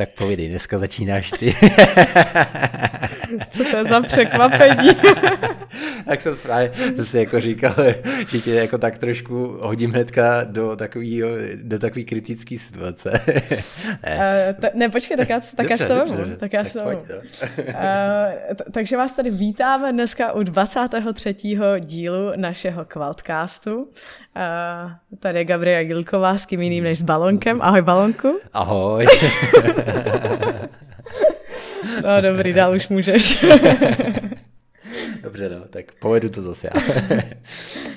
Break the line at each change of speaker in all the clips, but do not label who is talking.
Tak povídej, dneska začínáš ty.
Co to je za překvapení?
tak jsem právě to si jako říkal, že tě jako tak trošku hodím hnedka do takový, do takový kritický situace.
ne. Uh, t- ne, počkej, tak já, tak dobře, já dobře, tak já tak to uh, t- Takže vás tady vítáme dneska u 23. dílu našeho Qualtcastu. Uh, tady je Gabriela Gilková s kým jiným než s Balonkem. Ahoj Balonku.
Ahoj.
no dobrý, dál už můžeš.
Dobře, no, tak povedu to zase já.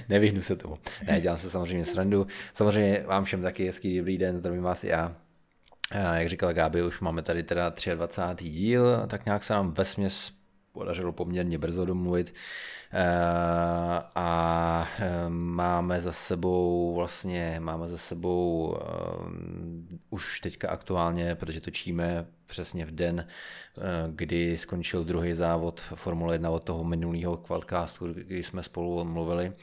Nevyhnu se tomu. Ne, dělám se samozřejmě srandu. Samozřejmě vám všem taky hezký dobrý den, zdravím vás i já. Jak říkal Gáby, už máme tady teda 23. díl, tak nějak se nám ve směs podařilo poměrně brzo domluvit eh, a eh, máme za sebou vlastně, máme za sebou um, už teďka aktuálně, protože točíme přesně v den, kdy skončil druhý závod Formule 1 od toho minulého quadcastu, kdy jsme spolu mluvili.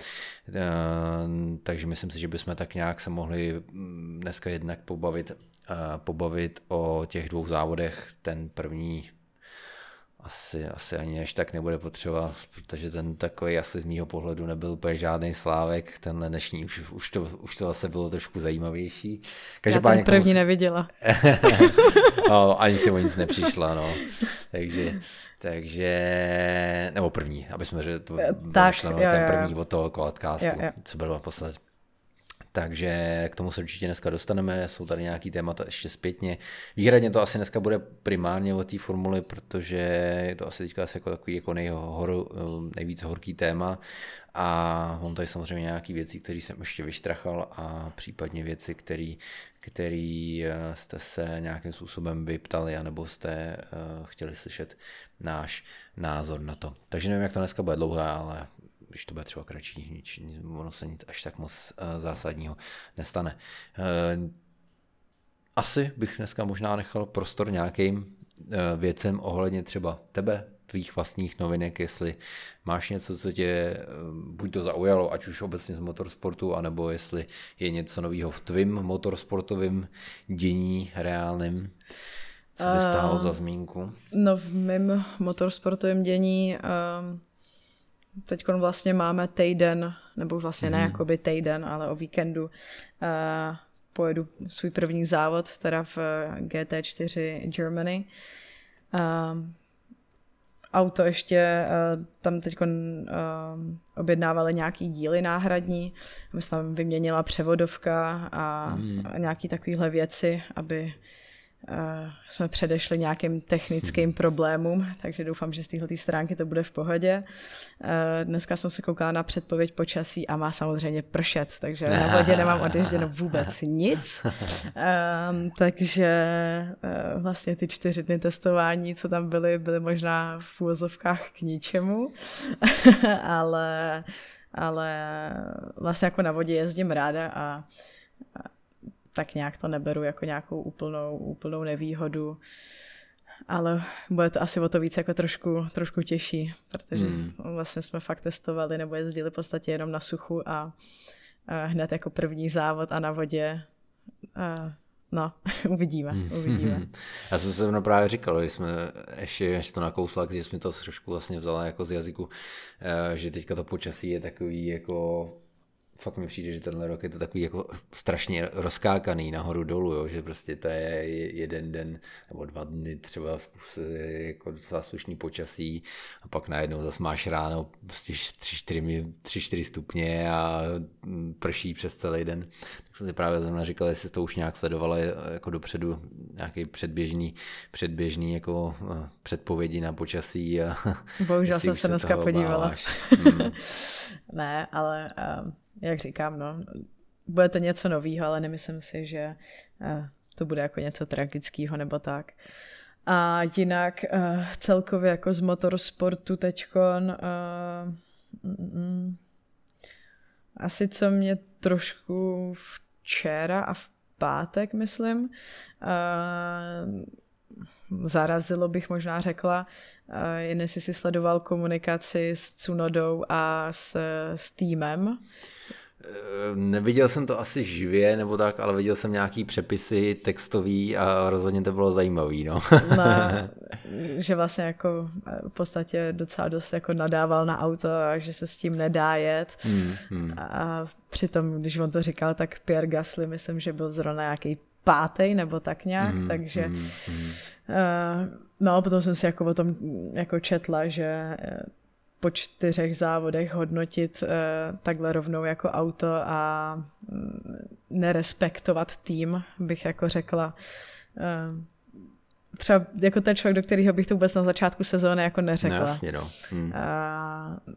Takže myslím si, že bychom tak nějak se mohli mm, dneska jednak pobavit, pobavit o těch dvou závodech. Ten první asi, asi ani až tak nebude potřeba, protože ten takový asi z mýho pohledu nebyl úplně žádný slávek, ten dnešní už, už, to, už to zase bylo trošku zajímavější.
Každopádně Já ten první tomu... neviděla.
no, ani si o nic nepřišla, no. Takže, takže, nebo první, aby jsme řekli, to tak, jo, ten první jo. od toho podcastu, co bylo naposled. Takže k tomu se určitě dneska dostaneme, jsou tady nějaký témata ještě zpětně. Výhradně to asi dneska bude primárně o té formuli, protože to asi teďka asi jako takový jako nejhor, nejvíc horký téma a mám tady samozřejmě nějaké věci, které jsem ještě vyštrachal a případně věci, které který eh, jste se nějakým způsobem vyptali, anebo jste eh, chtěli slyšet náš názor na to. Takže nevím, jak to dneska bude dlouhé, ale když to bude třeba kratší, nic, ono se nic až tak moc uh, zásadního nestane. Uh, asi bych dneska možná nechal prostor nějakým uh, věcem ohledně třeba tebe, tvých vlastních novinek, jestli máš něco, co tě buď to zaujalo, ať už obecně z motorsportu, anebo jestli je něco nového v tvým motorsportovém dění reálném, co by stálo uh, za zmínku?
No v mém motorsportovém dění uh, Teď vlastně máme týden, nebo vlastně mm. ne mhm. jakoby týden, ale o víkendu uh, pojedu svůj první závod, teda v GT4 Germany. Uh, auto ještě, uh, tam teď uh, objednávali nějaký díly náhradní, aby se tam vyměnila převodovka a, mm. a nějaký takovéhle věci, aby Uh, jsme předešli nějakým technickým hmm. problémům, takže doufám, že z této stránky to bude v pohodě. Dneska jsem se koukala na předpověď počasí a má samozřejmě pršet, takže na vodě nemám odježděno vůbec nic. Um, takže uh, vlastně ty čtyři dny testování, co tam byly, byly možná v úvozovkách k ničemu, ale, ale vlastně jako na vodě jezdím ráda a tak nějak to neberu jako nějakou úplnou, úplnou nevýhodu. Ale bude to asi o to víc jako trošku, trošku těžší, protože hmm. vlastně jsme fakt testovali nebo jezdili v podstatě jenom na suchu a, a hned jako první závod a na vodě a No, uvidíme, hmm. uvidíme.
Já jsem se mnou právě říkal, že jsme ještě, než to nakousla, když jsme to trošku vlastně vzala jako z jazyku, eh, že teďka to počasí je takový jako fakt mi přijde, že tenhle rok je to takový jako strašně rozkákaný nahoru dolů, jo? že prostě to je jeden den nebo dva dny třeba jako docela slušný počasí a pak najednou zase máš ráno prostě 3-4 stupně a prší přes celý den. Tak jsem si právě zrovna říkal, jestli to už nějak sledovala jako dopředu nějaký předběžný, předběžný jako eh, předpovědi na počasí. A
Bohužel jsem se dneska podívala. Hmm. ne, ale um jak říkám, no, bude to něco nového, ale nemyslím si, že uh, to bude jako něco tragického nebo tak. A jinak uh, celkově jako z motorsportu teďkon uh, mm, asi co mě trošku včera a v pátek, myslím, zarazilo bych možná řekla, uh, jen jestli si sledoval komunikaci s Cunodou a s, s týmem.
Neviděl jsem to asi živě nebo tak, ale viděl jsem nějaký přepisy textový a rozhodně to bylo zajímavý, no.
na, že vlastně jako v podstatě docela dost jako nadával na auto a že se s tím nedá jet. Hmm, hmm. A přitom, když on to říkal, tak Pierre Gasly, myslím, že byl zrovna nějaký pátý nebo tak nějak, mm, takže mm, mm. Uh, no potom jsem si jako o tom jako četla, že uh, po čtyřech závodech hodnotit uh, takhle rovnou jako auto a um, nerespektovat tým, bych jako řekla. Uh, třeba jako ten člověk, do kterého bych to vůbec na začátku sezóny jako neřekla. No,
jasně, no. Hmm. Uh,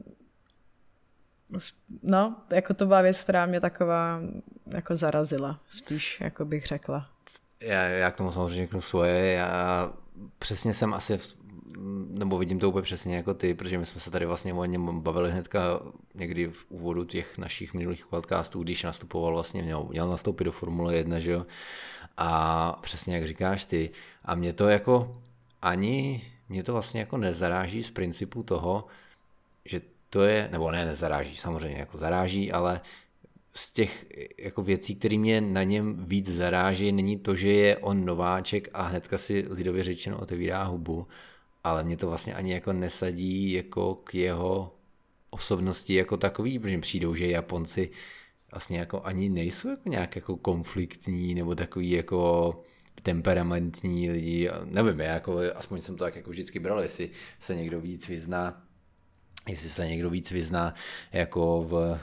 no, jako to byla věc, která mě taková jako zarazila, spíš, jako bych řekla.
Já, já k tomu samozřejmě řeknu svoje, já přesně jsem asi, nebo vidím to úplně přesně jako ty, protože my jsme se tady vlastně o něm bavili hnedka někdy v úvodu těch našich minulých podcastů, když nastupoval vlastně, měl, měl nastoupit do Formule 1, že jo, a přesně jak říkáš ty, a mě to jako ani, mě to vlastně jako nezaráží z principu toho, to je, nebo ne, nezaráží, samozřejmě jako zaráží, ale z těch jako věcí, které mě na něm víc zaráží, není to, že je on nováček a hnedka si lidově řečeno otevírá hubu, ale mě to vlastně ani jako nesadí jako k jeho osobnosti jako takový, protože přijdou, že Japonci vlastně jako ani nejsou jako nějak jako konfliktní nebo takový jako temperamentní lidi, nevím, jako, aspoň jsem to tak jako vždycky bral, jestli se někdo víc vyzná jestli se někdo víc vyzná jako v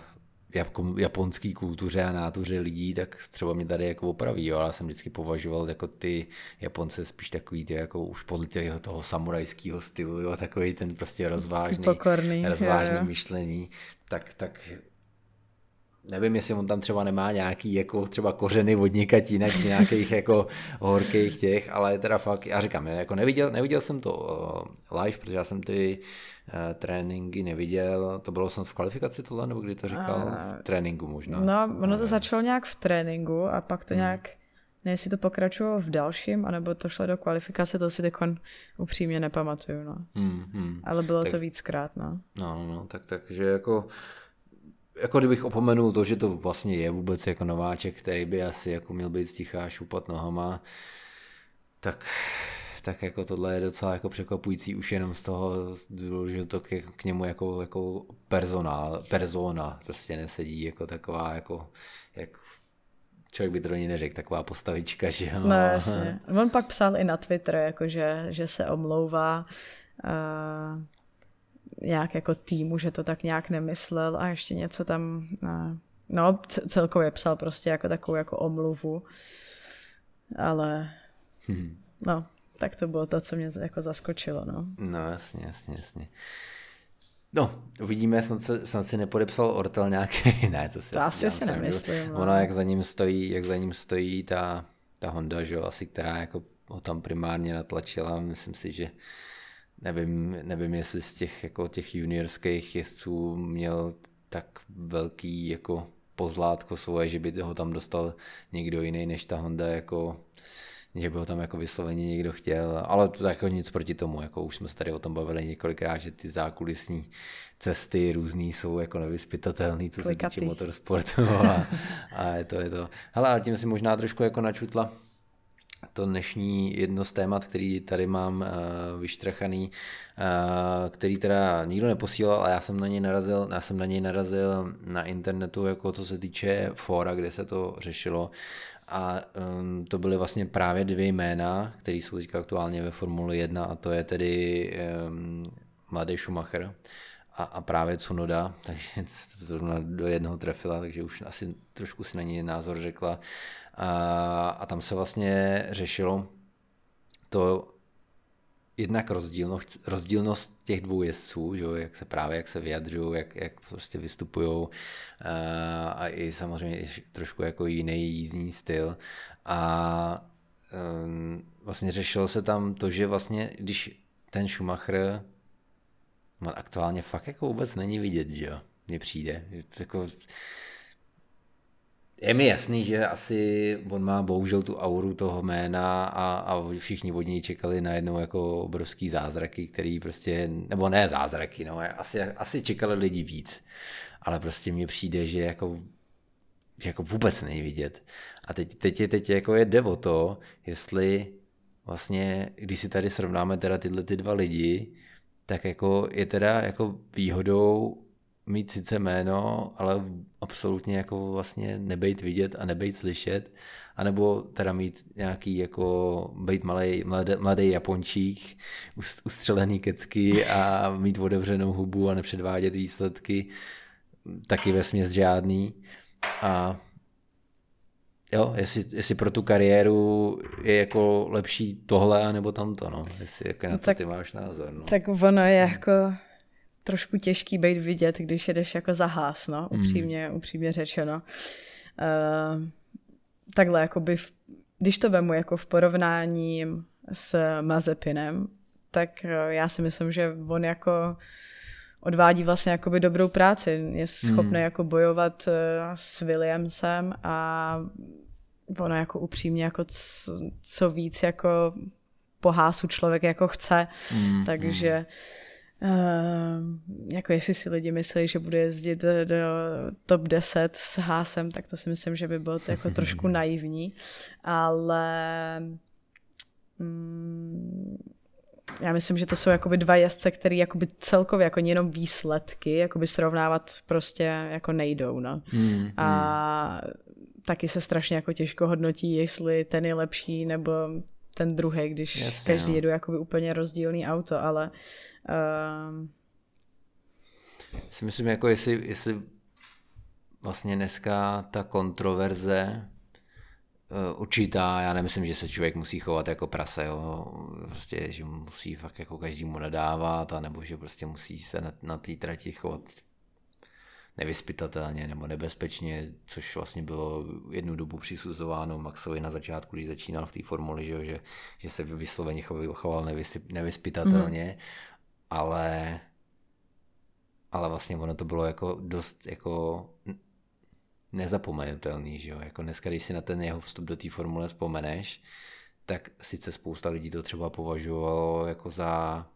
japonské kultuře a nátuře lidí, tak třeba mě tady jako opraví, jo, ale já jsem vždycky považoval jako ty Japonce spíš takový ty jako už podle těho toho samurajského stylu, jo, takový ten prostě rozvážný,
Pokorný,
rozvážný jo. myšlení, tak, tak nevím, jestli on tam třeba nemá nějaký jako třeba kořeny od někať jinak z nějakých jako horkých těch, ale teda fakt, já říkám, jako neviděl, neviděl jsem to uh, live, protože já jsem ty uh, tréninky neviděl, to bylo snad v kvalifikaci tohle, nebo kdy to říkal? A... V tréninku možná.
No, ono to začalo nějak v tréninku a pak to hmm. nějak, ne, jestli to pokračovalo v dalším, anebo to šlo do kvalifikace, to si teď upřímně nepamatuju, no. Hmm, hmm. Ale bylo tak, to víckrát, no.
No, no, no, tak, takže jako jako kdybych opomenul to, že to vlastně je vůbec jako nováček, který by asi jako měl být stichá šupat nohama, tak, tak jako tohle je docela jako překvapující už jenom z toho, že to k, k němu jako, jako personál, persona prostě nesedí jako taková jako, jak člověk by to ani neřekl, taková postavička, že jo.
No jasně. On pak psal i na Twitter, jako že, se omlouvá nějak jako týmu, že to tak nějak nemyslel a ještě něco tam, no celkově psal prostě jako takovou jako omluvu, ale hmm. no, tak to bylo to, co mě jako zaskočilo, no.
No jasně, jasně, jasně. No, uvidíme, snad, se, snad si nepodepsal Ortel nějaký, ne, to si
to asi, asi si nemyslím.
No. Ono, jak za ním stojí, jak za ním stojí ta, ta Honda, že jo, asi která jako ho tam primárně natlačila, myslím si, že nevím, nevím, jestli z těch, jako těch juniorských jezdců měl tak velký jako pozlátko svoje, že by ho tam dostal někdo jiný než ta Honda, jako že by ho tam jako vysloveně někdo chtěl, ale to jako nic proti tomu, jako už jsme se tady o tom bavili několikrát, že ty zákulisní cesty různý jsou jako nevyspytatelný, co Klikatý. se týče motorsportu a, a je to, je to. Hele, a tím si možná trošku jako načutla to dnešní jedno z témat, který tady mám uh, vyštrachaný, uh, který teda nikdo neposílal, ale já jsem na něj narazil, já jsem na něj narazil na internetu, jako co se týče fora, kde se to řešilo a um, to byly vlastně právě dvě jména, které jsou teďka aktuálně ve Formule 1 a to je tedy um, mladý Schumacher a, a právě Cunoda, takže zrovna do jednoho trefila, takže už asi trošku si na něj názor řekla. A, a tam se vlastně řešilo to jednak rozdílnost, rozdílnost těch dvou jezdců, že, jak se právě jak se vyjadřují, jak, jak prostě vystupují a, a i samozřejmě trošku jako jiný jízdní styl. A um, vlastně řešilo se tam to, že vlastně když ten Schumacher aktuálně fakt jako vůbec není vidět, že jo, mně přijde. Jako, je mi jasný, že asi on má bohužel tu auru toho jména a, a všichni od něj čekali najednou jako obrovský zázraky, který prostě, nebo ne zázraky, no, asi, asi čekali lidi víc, ale prostě mně přijde, že jako že jako vůbec není vidět. A teď, teď, je, teď jako je jde o to, jestli vlastně, když si tady srovnáme teda tyhle ty dva lidi, tak jako je teda jako výhodou mít sice jméno, ale absolutně jako vlastně nebejt vidět a nebejt slyšet, anebo teda mít nějaký jako být malý, mladý, mladý Japončík, ustřelený kecky a mít otevřenou hubu a nepředvádět výsledky, taky ve směs žádný. A jo, jestli, jestli pro tu kariéru je jako lepší tohle nebo tamto, no. Jestli jak na to tak, ty máš názor, no.
Tak ono je jako trošku těžký být vidět, když jedeš jako zahás, no, hmm. upřímně, mm. upřímně řečeno. Uh, takhle, jakoby, v, když to vemu jako v porovnání s Mazepinem, tak uh, já si myslím, že on jako odvádí vlastně jakoby dobrou práci. Je schopný mm. jako bojovat uh, s Williamsem a ono jako upřímně jako co, co víc jako pohásu člověk jako chce, mm, takže mm Uh, jako jestli si lidi myslí, že bude jezdit do top 10 s hásem, tak to si myslím, že by bylo to jako trošku naivní, ale um, já myslím, že to jsou jakoby dva jezdce, které jakoby celkově jako jenom výsledky jakoby srovnávat prostě jako nejdou, no. Mm, a mm. taky se strašně jako těžko hodnotí, jestli ten je lepší nebo ten druhý, když Jasně, každý no. jedu jakoby úplně rozdílný auto, ale uh...
si myslím, jako jestli, jestli vlastně dneska ta kontroverze uh, určitá, já nemyslím, že se člověk musí chovat jako prase, jo. prostě, že musí fakt jako každému nadávat, anebo že prostě musí se na, na té trati chovat nevyspytatelně nebo nebezpečně, což vlastně bylo jednu dobu přisuzováno Maxovi na začátku, když začínal v té formuli, že, že, že se vysloveně choval nevyspytatelně, mm. ale ale vlastně ono to bylo jako dost jako nezapomenutelný, že jo? Jako dneska, když si na ten jeho vstup do té formule vzpomeneš, tak sice spousta lidí to třeba považovalo jako za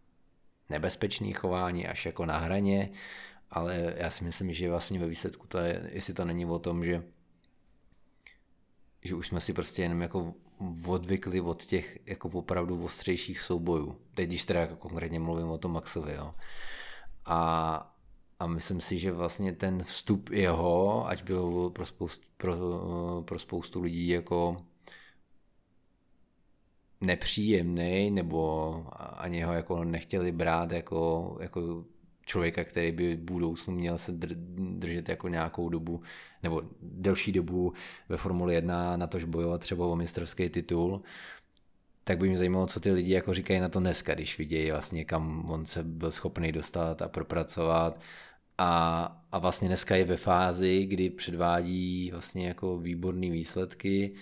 nebezpečný chování až jako na hraně, ale já si myslím, že vlastně ve výsledku to je, jestli to není o tom, že že už jsme si prostě jenom jako odvykli od těch jako opravdu ostřejších soubojů. Teď když teda jako konkrétně mluvím o tom Maxovi, jo. A, a myslím si, že vlastně ten vstup jeho, ať byl pro spoustu, pro, pro spoustu lidí jako nepříjemný, nebo ani ho jako nechtěli brát jako, jako člověka, který by v budoucnu měl se držet jako nějakou dobu nebo delší dobu ve Formuli 1 na tož bojovat třeba o mistrovský titul, tak by mě zajímalo, co ty lidi jako říkají na to dneska, když vidějí vlastně, kam on se byl schopný dostat a propracovat. A, a vlastně dneska je ve fázi, kdy předvádí vlastně jako výborné výsledky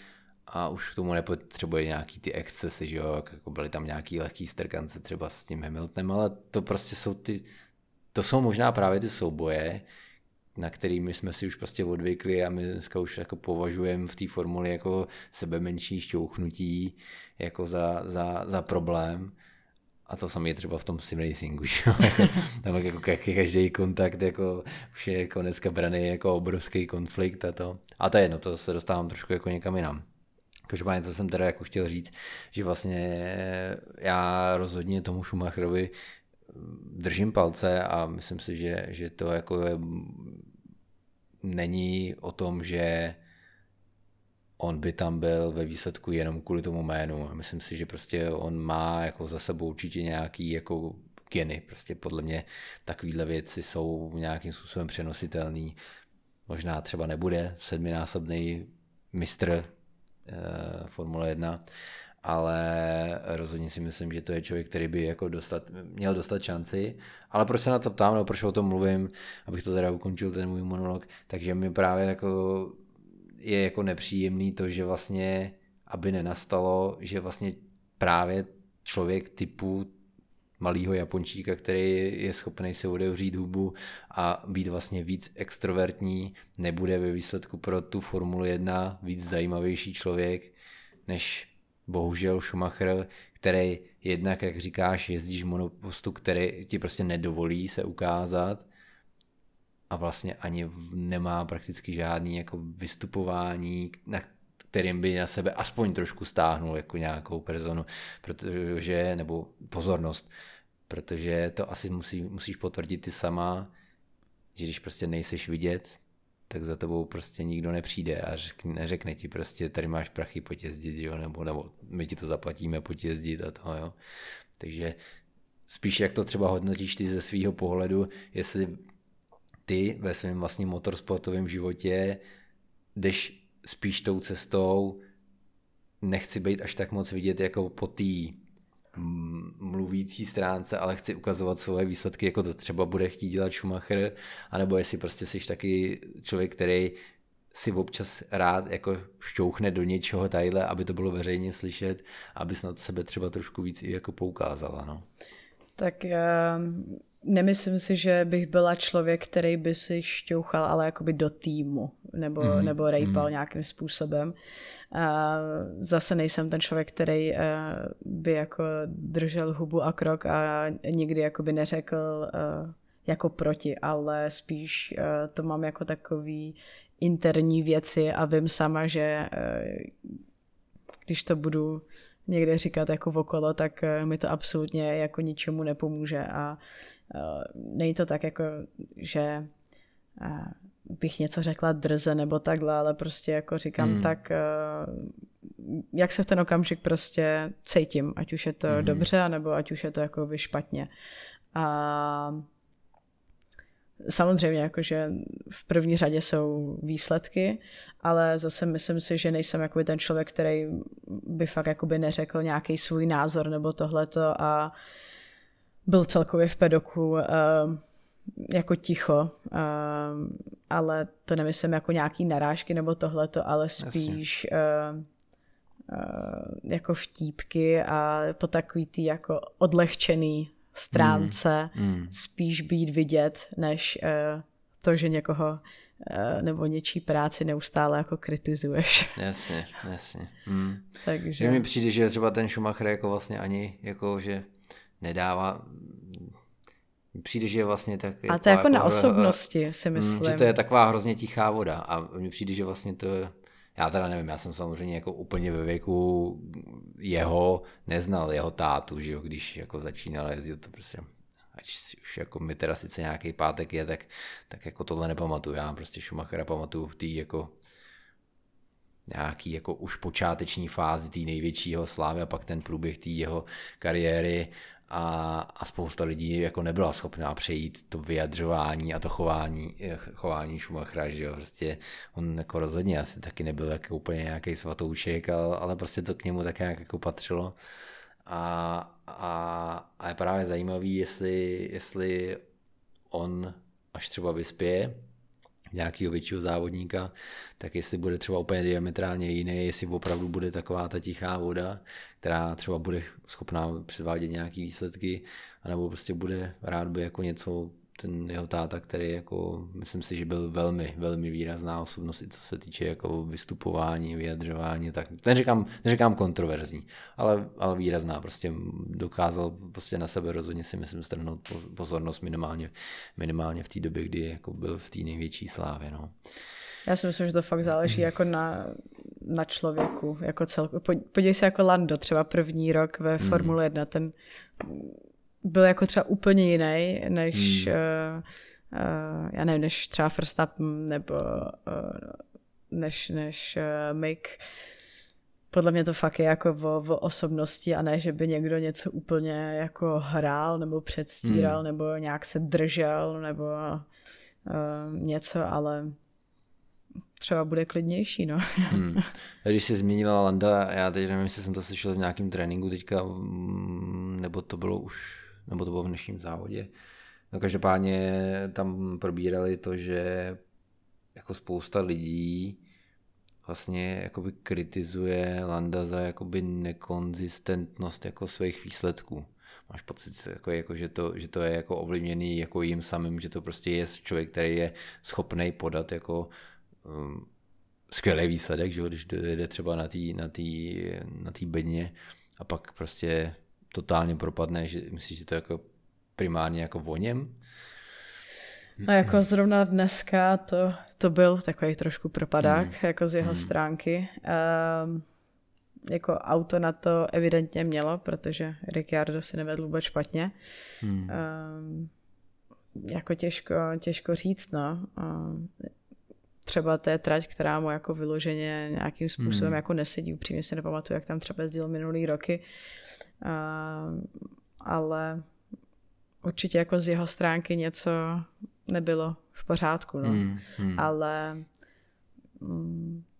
a už k tomu nepotřebuje nějaký ty excesy, že jo, jako byly tam nějaký lehký strkance třeba s tím Hamiltonem, ale to prostě jsou ty to jsou možná právě ty souboje, na kterými jsme si už prostě odvykli a my dneska už jako považujeme v té formuli jako sebe menší šťouchnutí jako za, za, za problém. A to samé je třeba v tom simracingu? Tam jako každý kontakt jako už je jako dneska braný jako obrovský konflikt a to. A to je jedno, to se dostávám trošku jako někam jinam. Každopádně, co jsem teda jako chtěl říct, že vlastně já rozhodně tomu Schumacherovi držím palce a myslím si, že, že to jako je, není o tom, že on by tam byl ve výsledku jenom kvůli tomu jménu. Myslím si, že prostě on má jako za sebou určitě nějaký jako geny. Prostě podle mě takovéhle věci jsou nějakým způsobem přenositelný. Možná třeba nebude sedminásobný mistr eh, Formule 1, ale rozhodně si myslím, že to je člověk, který by jako dostat, měl dostat šanci. Ale proč se na to ptám, nebo proč o tom mluvím, abych to teda ukončil ten můj monolog, takže mi právě jako je jako nepříjemný to, že vlastně, aby nenastalo, že vlastně právě člověk typu malého Japončíka, který je schopný si otevřít hubu a být vlastně víc extrovertní, nebude ve výsledku pro tu Formuli 1 víc zajímavější člověk, než bohužel Schumacher, který jednak, jak říkáš, jezdíš monopostu, který ti prostě nedovolí se ukázat a vlastně ani nemá prakticky žádný jako vystupování, na kterým by na sebe aspoň trošku stáhnul jako nějakou personu, protože, nebo pozornost, protože to asi musí, musíš potvrdit ty sama, že když prostě nejseš vidět, tak za tebou prostě nikdo nepřijde a řekne, neřekne ti prostě, tady máš prachy, pojď jezdit, jo, nebo, nebo my ti to zaplatíme, pojď jezdit a to, jo. Takže spíš jak to třeba hodnotíš ty ze svého pohledu, jestli ty ve svém vlastním motorsportovém životě jdeš spíš tou cestou, nechci být až tak moc vidět jako po té mluvící stránce, ale chci ukazovat svoje výsledky, jako to třeba bude chtít dělat Schumacher, anebo jestli prostě jsi taky člověk, který si občas rád jako šťouchne do něčeho tadyhle, aby to bylo veřejně slyšet, aby snad sebe třeba trošku víc i jako poukázala. No.
Tak já nemyslím si, že bych byla člověk, který by si šťouchal, ale jakoby do týmu, nebo, mm-hmm. nebo rejpal mm-hmm. nějakým způsobem. A zase nejsem ten člověk, který uh, by jako držel hubu a krok a nikdy jakoby neřekl uh, jako proti, ale spíš uh, to mám jako takový interní věci a vím sama, že když to budu někde říkat jako okolo, tak mi to absolutně jako ničemu nepomůže a není to tak jako, že bych něco řekla drze nebo takhle, ale prostě jako říkám hmm. tak, jak se v ten okamžik prostě cítím, ať už je to hmm. dobře, nebo ať už je to jako špatně. A samozřejmě jakože v první řadě jsou výsledky, ale zase myslím si, že nejsem jakoby ten člověk, který by fakt jakoby neřekl nějaký svůj názor nebo tohleto a byl celkově v pedoku uh, jako ticho, uh, ale to nemyslím jako nějaký narážky nebo tohleto, ale spíš uh, uh, jako vtípky a po takový tý jako odlehčený stránce mm, mm. spíš být vidět, než uh, to, že někoho uh, nebo něčí práci neustále jako kritizuješ.
Jasně, jasně. Mm. Takže... mi přijde, že třeba ten Schumacher jako vlastně ani jako, že nedává přijde, že je vlastně tak...
A to je jako, jako na osobnosti, si myslím.
Mm, že to je taková hrozně tichá voda a mně přijde, že vlastně to je já teda nevím, já jsem samozřejmě jako úplně ve věku jeho neznal jeho tátu, že jo, když jako začínal jezdit, to prostě ať už jako mi teda sice nějaký pátek je, tak, tak jako tohle nepamatuju. Já prostě Schumachera pamatuju v té jako nějaký jako už počáteční fázi té největšího slávy a pak ten průběh té jeho kariéry a, a spousta lidí jako nebyla schopná přejít to vyjadřování a to chování, chování Schumachera, že jo, prostě on jako rozhodně asi taky nebyl jako úplně nějaký svatoušek, ale, ale prostě to k němu tak nějak jako patřilo. A, a, a je právě zajímavý, jestli, jestli on až třeba vyspěje, nějakého většího závodníka, tak jestli bude třeba úplně diametrálně jiný, jestli opravdu bude taková ta tichá voda, která třeba bude schopná předvádět nějaké výsledky, anebo prostě bude rád by jako něco ten jeho táta, který jako, myslím si, že byl velmi, velmi výrazná osobnost, i co se týče jako vystupování, vyjadřování, tak neříkám, neříkám kontroverzní, ale, ale výrazná, prostě dokázal prostě na sebe rozhodně si myslím strhnout pozornost minimálně, minimálně v té době, kdy jako byl v té největší slávě, no.
Já si myslím, že to fakt záleží jako na, na člověku, jako celku. Podívej se jako Lando, třeba první rok ve hmm. Formule 1, ten byl jako třeba úplně jiný, než, hmm. uh, uh, já nevím, než třeba Verstappen nebo uh, než, než uh, Mick. Podle mě to fakt je jako o, o osobnosti a ne, že by někdo něco úplně jako hrál nebo předstíral hmm. nebo nějak se držel nebo uh, něco, ale třeba bude klidnější, no. Hmm.
Když jsi zmínila Landa, já teď nevím, jestli jsem to slyšel v nějakém tréninku teďka, mm, nebo to bylo už nebo to bylo v dnešním závodě. No každopádně tam probírali to, že jako spousta lidí vlastně jakoby kritizuje Landa za jakoby nekonzistentnost jako svých výsledků. Máš pocit, jako, jako, že, to, že to je jako ovlivněný jako jim samým, že to prostě je člověk, který je schopný podat jako um, skvělý výsledek, že když jde třeba na té na tý, na tý bedně a pak prostě totálně propadne, že myslíš, že to je jako primárně jako o něm?
No jako zrovna dneska to, to byl takový trošku propadák, mm. jako z jeho mm. stránky. Um, jako auto na to evidentně mělo, protože Ricciardo si nevedl vůbec špatně. Mm. Um, jako těžko, těžko říct, no. Um, třeba té trať, která mu jako vyloženě nějakým způsobem mm. jako nesedí. Upřímně si nepamatuju, jak tam třeba jezdil minulý roky. Um, ale určitě jako z jeho stránky něco nebylo v pořádku, no. Mm, mm. Ale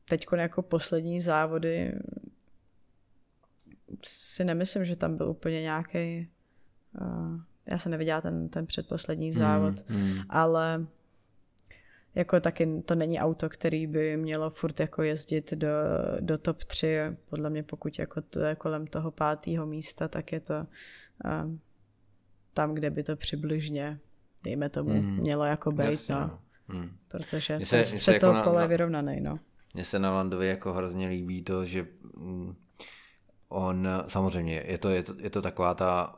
teď jako poslední závody si nemyslím, že tam byl úplně nějaký. Uh, já jsem neviděla ten, ten předposlední hmm, závod, mm, mm. ale jako taky to není auto, který by mělo furt jako jezdit do, do top 3. Podle mě pokud jako to je kolem toho pátého místa, tak je to uh, tam, kde by to přibližně, dejme tomu, mm. mělo jako být, Jasně, no. Mm. Protože se, ten střed jako kole je vyrovnaný, no.
Mně se na Landovi jako hrozně líbí to, že mm, on, samozřejmě, je to, je to, je to taková ta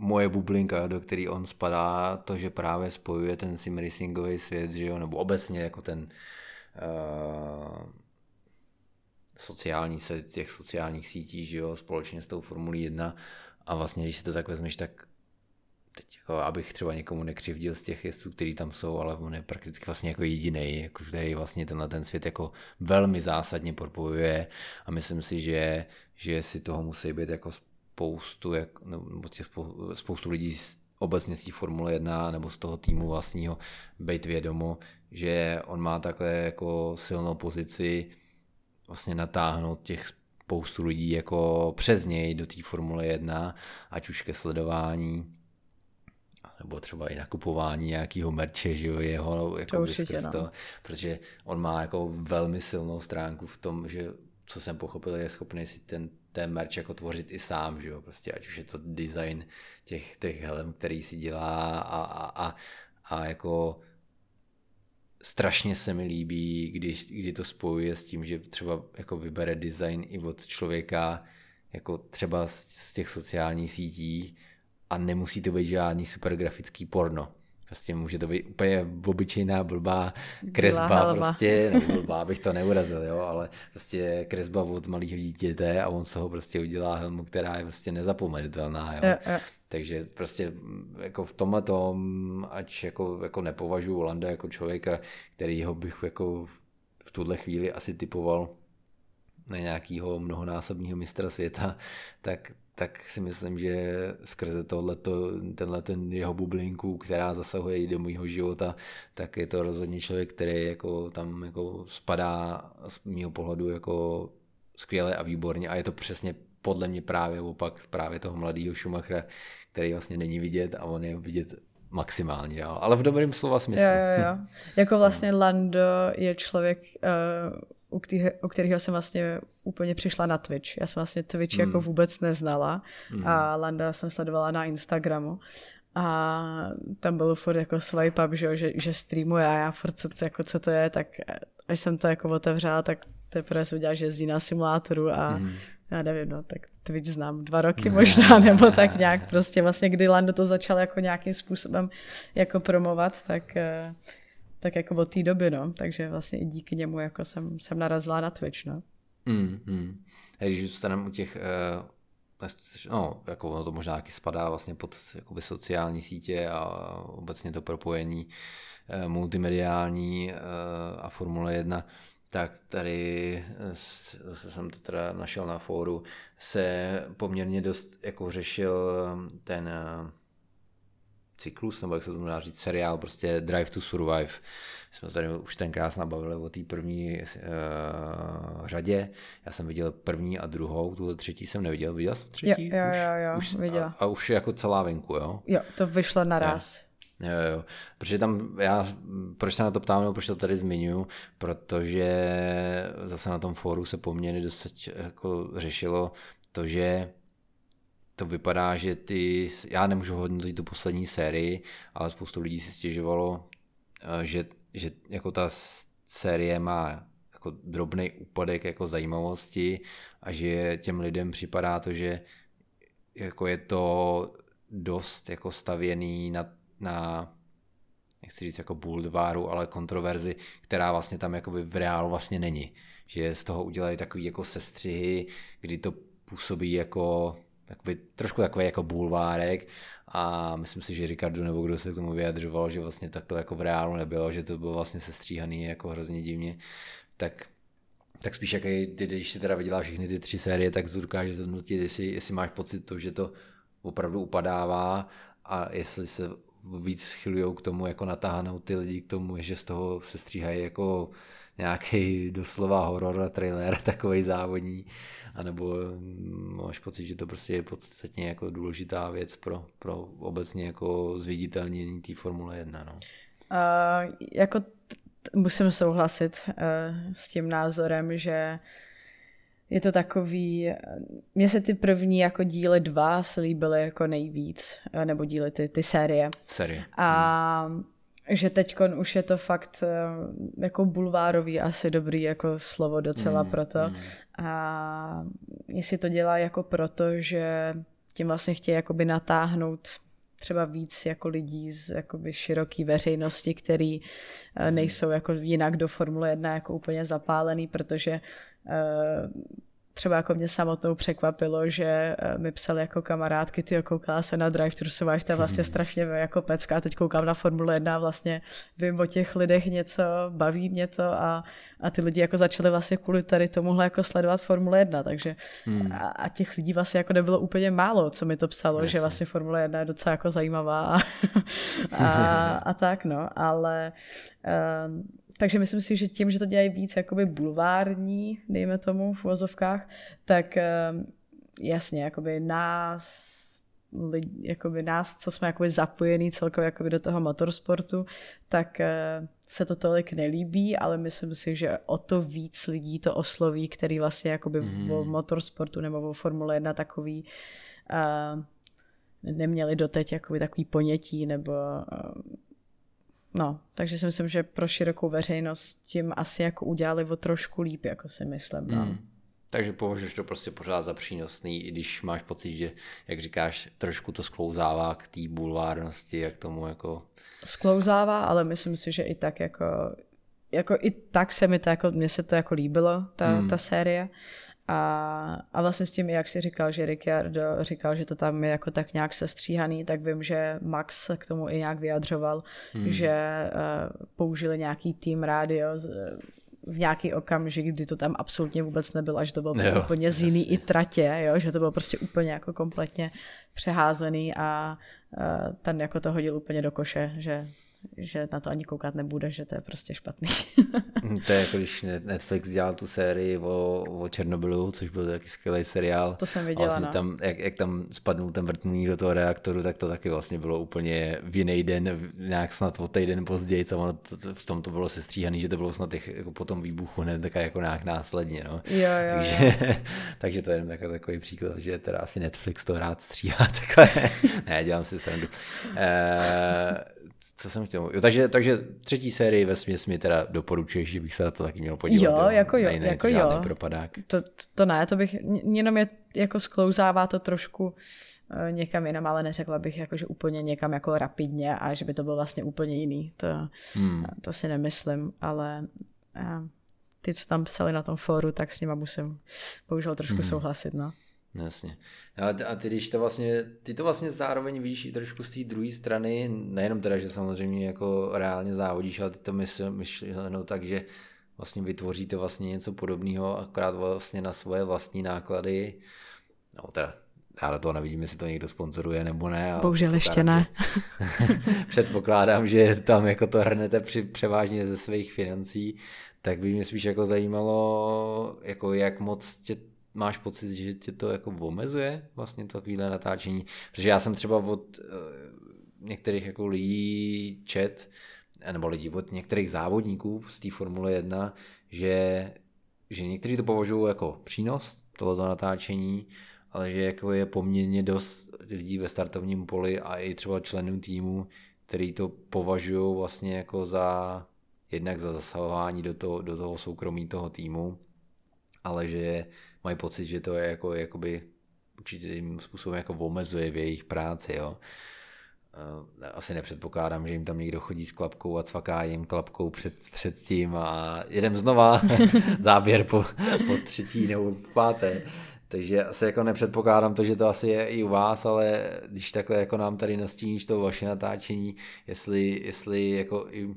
moje bublinka, do který on spadá, to, že právě spojuje ten sim racingový svět, že jo, nebo obecně jako ten uh, sociální set těch sociálních sítí, že jo, společně s tou Formulí 1 a vlastně, když si to tak vezmeš, tak teď jako, abych třeba někomu nekřivdil z těch jezdců, který tam jsou, ale on je prakticky vlastně jako jediný, jako, který vlastně tenhle ten svět jako velmi zásadně propojuje. A myslím si, že, že si toho musí být jako spoustu, jak, nebo spoustu lidí obecně z té Formule 1 nebo z toho týmu vlastního být vědomo, že on má takhle jako silnou pozici vlastně natáhnout těch spoustu lidí jako přes něj do té Formule 1, ať už ke sledování, nebo třeba i nakupování nějakého merče, že jo, jeho jako to určitě, no. to, protože on má jako velmi silnou stránku v tom, že co jsem pochopil, je schopný si ten, ten merch jako tvořit i sám, že jo, prostě ať už je to design těch, těch helm, který si dělá a, a, a, a jako strašně se mi líbí, když, kdy to spojuje s tím, že třeba jako vybere design i od člověka, jako třeba z, z těch sociálních sítí a nemusí to být žádný super grafický porno. Prostě může to být úplně obyčejná blbá kresba, prostě, no blbá bych to neurazil, jo, ale prostě kresba od malého dítěte a on se ho prostě udělá helmu, která je prostě nezapomenutelná, jo. Je, je. Takže prostě jako v tomhle tom, ať jako, jako nepovažuji Landa jako člověka, který ho bych jako v tuhle chvíli asi typoval na nějakého mnohonásobného mistra světa, tak tak si myslím, že skrze tohleto, tenhle ten jeho bublinku, která zasahuje i do mýho života, tak je to rozhodně člověk, který jako tam jako spadá z mého pohledu jako skvěle a výborně a je to přesně podle mě právě opak právě toho mladého Schumachera, který vlastně není vidět a on je vidět maximálně, jo. ale v dobrém slova smyslu.
Jo, jo, jo. Jako vlastně Lando je člověk, uh, u, kterého, u kterého jsem vlastně úplně přišla na Twitch. Já jsem vlastně Twitch mm. jako hmm. vůbec neznala mm. a Landa jsem sledovala na Instagramu a tam byl furt jako swipe up, že, že, že streamuje a já furt co, jako co to je, tak až jsem to jako otevřela, tak teprve jsem viděla, že jezdí na simulátoru a mm. já nevím, no, tak Twitch znám dva roky možná, nebo tak nějak prostě vlastně, kdy Lando to začal jako nějakým způsobem jako promovat, tak uh, tak jako od té doby, no. Takže vlastně i díky němu jako jsem, jsem narazila na Twitch, no.
Mm, mm. Když zůstaneme u těch, uh, no, jako ono to možná taky spadá vlastně pod jakoby sociální sítě a obecně to propojení uh, multimediální uh, a Formule 1, tak tady zase jsem to teda našel na fóru, se poměrně dost jako řešil ten cyklus, nebo jak se to dá říct, seriál, prostě Drive to Survive. My jsme se tady už tenkrát nabavili o té první uh, řadě. Já jsem viděl první a druhou, tuhle třetí jsem neviděl. Viděl jsem třetí?
Jo, jo, jo, jo
už,
viděla.
A, a už jako celá venku, jo?
Jo, to vyšlo naraz.
Jo, jo, protože tam, já, proč se na to ptám, nebo proč to tady zmiňuji, protože zase na tom fóru se poměrně dost jako řešilo to, že to vypadá, že ty, já nemůžu hodnotit tu poslední sérii, ale spoustu lidí si stěžovalo, eh, že, že jako ta série má jako drobný úpadek jako zajímavosti a že těm lidem připadá to, že jako je to dost jako stavěný na, na nechci říct jako bulváru, ale kontroverzi, která vlastně tam jakoby v reálu vlastně není. Že z toho udělají takový jako sestřihy, kdy to působí jako jakoby, trošku takový jako bulvárek a myslím si, že Ricardo nebo kdo se k tomu vyjadřoval, že vlastně tak to jako v reálu nebylo, že to bylo vlastně sestříhaný jako hrozně divně, tak tak spíš jak ty, když si teda viděla všechny ty tři série, tak dokáže zhodnotit, jestli, jestli máš pocit to, že to opravdu upadává a jestli se víc schylují k tomu, jako natáhnout ty lidi k tomu, že z toho se stříhají jako nějaký doslova horor trailer, takový závodní, anebo mm, máš pocit, že to prostě je podstatně jako důležitá věc pro, pro obecně jako zviditelnění té Formule 1. No.
Uh, jako t- musím souhlasit uh, s tím názorem, že je to takový, mně se ty první jako díly dva se líbily jako nejvíc, nebo díly ty, ty série.
Série.
A hmm že teď už je to fakt eh, jako bulvárový asi dobrý jako slovo docela mm, proto. Mm. A jestli to dělá jako proto, že tím vlastně chtějí jakoby natáhnout třeba víc jako lidí z jakoby široký veřejnosti, který mm. nejsou jako jinak do Formule 1 jako úplně zapálený, protože uh, třeba jako mě samotnou překvapilo, že eh, mi psali jako kamarádky, ty koukala se na Drive Tour Survive, to je vlastně hmm. strašně jako pecka a teď koukám na Formule 1 a vlastně vím o těch lidech něco, baví mě to a, a ty lidi jako začali vlastně kvůli tady tomuhle jako sledovat Formule 1, takže hmm. a, a, těch lidí vlastně jako nebylo úplně málo, co mi to psalo, Jasně. že vlastně Formule 1 je docela jako zajímavá a, a, a tak no, ale um, takže myslím si, že tím, že to dělají víc jakoby bulvární, dejme tomu v uvozovkách, tak ehm, jasně, jakoby nás lidi, jakoby nás, co jsme jakoby zapojení celkově jakoby do toho motorsportu, tak eh, se to tolik nelíbí, ale myslím si, že o to víc lidí to osloví, který vlastně jakoby mm. o motorsportu nebo o Formule 1 takový uh, neměli doteď jakoby takový ponětí nebo uh, No, takže si myslím, že pro širokou veřejnost tím asi jako udělali o trošku líp, jako si myslím. No. Hmm.
Takže považuješ to prostě pořád za přínosný, i když máš pocit, že, jak říkáš, trošku to sklouzává k té bulvárnosti, jak tomu jako...
Sklouzává, ale myslím si, že i tak jako jako i tak se mi to jako, mně se to jako líbilo, ta, hmm. ta série. A, a vlastně s tím, jak si říkal, že Ricciardo říkal, že to tam je jako tak nějak sestříhaný, tak vím, že Max se k tomu i nějak vyjadřoval, hmm. že uh, použili nějaký tým rádio z, v nějaký okamžik, kdy to tam absolutně vůbec nebylo, a že to bylo jo, úplně z jiný i tratě, jo, že to bylo prostě úplně jako kompletně přeházený a uh, ten jako to hodil úplně do koše, že že na to ani koukat nebude, že to je prostě špatný.
to je jako když Netflix dělal tu sérii o, o Černobylu, což byl taky skvělý seriál.
To jsem viděla,
vlastně
no.
tam, jak, jak, tam spadnul ten vrtný do toho reaktoru, tak to taky vlastně bylo úplně v jiný den, nějak snad o týden později, co ono to, v tom to bylo sestříhaný, že to bylo snad jako po tom výbuchu, ne tak jako nějak následně. No.
Jo, jo,
takže, jo. takže to je jako takový příklad, že teda asi Netflix to rád stříhá takhle. ne, dělám si srandu. E, co jsem chtěl? Jo, takže, takže třetí sérii ve směs mi teda doporučuješ, že bych se na to taky měl podívat.
Jo, jako jo,
nejde,
jako jo.
propadák.
To, to ne, to bych, jenom je jako sklouzává to trošku uh, někam jinam, ale neřekla bych jako, že úplně někam jako rapidně a že by to bylo vlastně úplně jiný. To, hmm. to si nemyslím, ale uh, ty, co tam psali na tom fóru, tak s nima musím bohužel trošku hmm. souhlasit, no.
Jasně. A ty, když to vlastně, ty to vlastně zároveň vidíš i trošku z té druhé strany, nejenom teda, že samozřejmě jako reálně závodíš, ale ty to mysl, myšleno tak, že vlastně vytvoříte vlastně něco podobného, akorát vlastně na svoje vlastní náklady. No teda, já to nevím, jestli to někdo sponzoruje nebo ne.
Bohužel ještě ne.
předpokládám, že tam jako to hrnete při, převážně ze svých financí, tak by mě spíš jako zajímalo, jako jak moc tě máš pocit, že tě to jako omezuje vlastně to takovýhle natáčení? Protože já jsem třeba od uh, některých jako lidí čet, nebo lidí od některých závodníků z té Formule 1, že, že někteří to považují jako přínos tohoto natáčení, ale že jako je poměrně dost lidí ve startovním poli a i třeba členů týmu, který to považují vlastně jako za jednak za zasahování do toho, do toho soukromí toho týmu, ale že mají pocit, že to je jako jakoby určitým způsobem jako omezuje v jejich práci, jo. Eh, asi nepředpokládám, že jim tam někdo chodí s klapkou a cvaká jim klapkou před, před tím a jedem znova záběr po, po třetí nebo páté. Takže asi jako nepředpokládám to, že to asi je i u vás, ale když takhle jako nám tady nastíníš to vaše natáčení, jestli, jestli jako i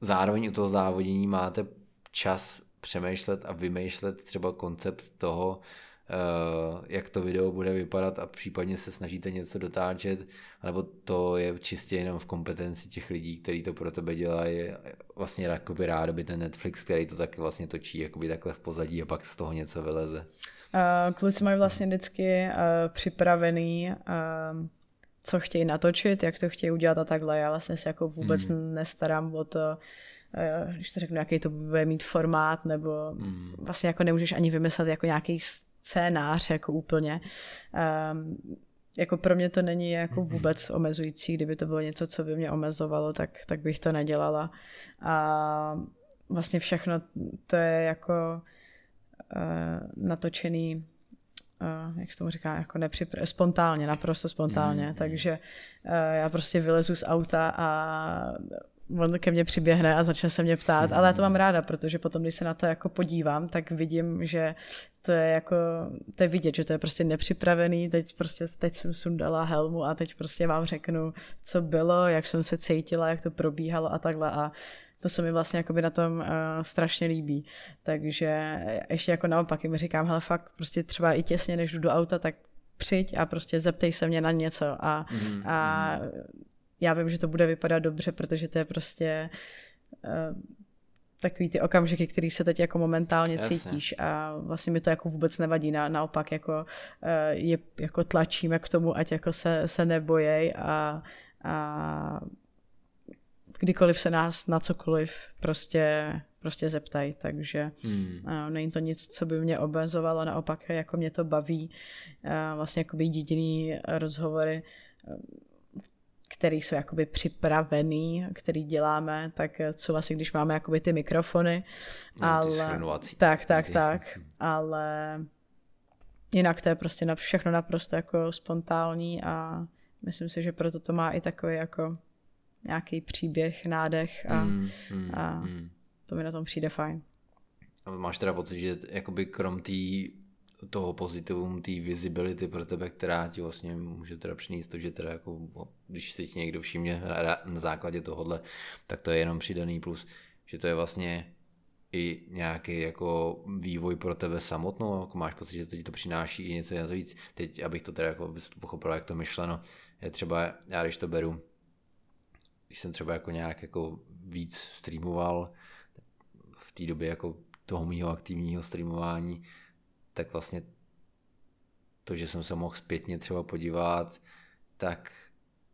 zároveň u toho závodění máte čas přemýšlet a vymýšlet třeba koncept toho, Eh, jak to video bude vypadat a případně se snažíte něco dotáčet, nebo to je čistě jenom v kompetenci těch lidí, kteří to pro tebe dělají. Vlastně jakoby rád by ten Netflix, který to taky vlastně točí jakoby takhle v pozadí a pak z toho něco vyleze.
Uh, kluci mají vlastně vždycky uh, připravený uh, co chtějí natočit, jak to chtějí udělat a takhle. Já vlastně se jako vůbec hmm. nestarám o to, když to řeknu, jaký to bude mít formát, nebo hmm. vlastně jako nemůžeš ani vymyslet jako nějaký scénář jako úplně. Um, jako pro mě to není jako mhm. vůbec omezující, kdyby to bylo něco, co by mě omezovalo, tak, tak bych to nedělala. A vlastně všechno to je jako uh, natočený Uh, jak se tomu říká, jako nepřipr- spontánně, naprosto spontánně, mm. takže uh, já prostě vylezu z auta a on ke mně přiběhne a začne se mě ptát, ale já to mám ráda, protože potom, když se na to jako podívám, tak vidím, že to je jako, to je vidět, že to je prostě nepřipravený, teď prostě, teď jsem sundala helmu a teď prostě vám řeknu, co bylo, jak jsem se cítila, jak to probíhalo a takhle a to se mi vlastně jakoby na tom uh, strašně líbí. Takže ještě jako naopak jim říkám, hele fakt prostě třeba i těsně, než jdu do auta, tak přijď a prostě zeptej se mě na něco a, mm, a mm já vím, že to bude vypadat dobře, protože to je prostě uh, takový ty okamžiky, který se teď jako momentálně Jasně. cítíš a vlastně mi to jako vůbec nevadí, na, naopak jako uh, je jako tlačíme k tomu, ať jako se, se nebojej a, a kdykoliv se nás na cokoliv prostě, prostě zeptají, takže hmm. uh, není to nic, co by mě obezovalo, naopak jako mě to baví, uh, vlastně jako jediný rozhovory který jsou jakoby připravený, který děláme, tak co vlastně, když máme jakoby ty mikrofony.
No, ale, ty
tak, tak, tak, ale jinak to je prostě na všechno naprosto jako spontánní a myslím si, že proto to má i takový jako nějaký příběh, nádech a, mm, mm, a mm. to mi na tom přijde fajn.
A máš teda pocit, že jakoby krom té toho pozitivum, té visibility pro tebe, která ti vlastně může teda přinést to, že teda jako, když si ti někdo všimne na základě tohohle, tak to je jenom přidaný plus, že to je vlastně i nějaký jako vývoj pro tebe samotnou, jako máš pocit, že to ti to přináší i něco víc. Teď, abych to teda jako pochopil, jak to myšleno, je třeba, já když to beru, když jsem třeba jako nějak jako víc streamoval v té době jako toho mýho aktivního streamování, tak vlastně to, že jsem se mohl zpětně třeba podívat, tak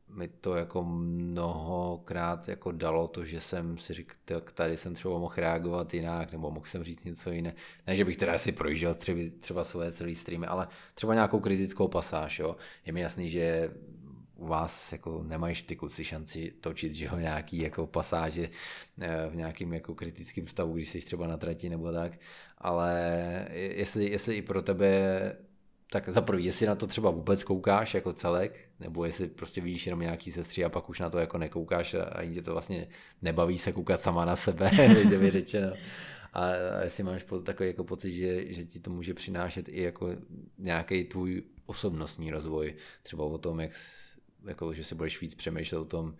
mi to jako mnohokrát jako dalo to, že jsem si řekl, tak tady jsem třeba mohl reagovat jinak, nebo mohl jsem říct něco jiné. Ne, že bych teda asi projížděl třeba, třeba svoje celý streamy, ale třeba nějakou kritickou pasáž, jo. Je mi jasný, že u vás jako nemají ty kluci šanci točit, že ho nějaký jako pasáže eh, v nějakým jako kritickém stavu, když jsi třeba na trati nebo tak, ale jestli, jestli i pro tebe tak za prvý, jestli na to třeba vůbec koukáš jako celek, nebo jestli prostě vidíš jenom nějaký sestři a pak už na to jako nekoukáš a ani tě to vlastně nebaví se koukat sama na sebe, je řečeno. A, a jestli máš takový jako pocit, že, že ti to může přinášet i jako nějaký tvůj osobnostní rozvoj, třeba o tom, jak jako, že si budeš víc přemýšlet o tom,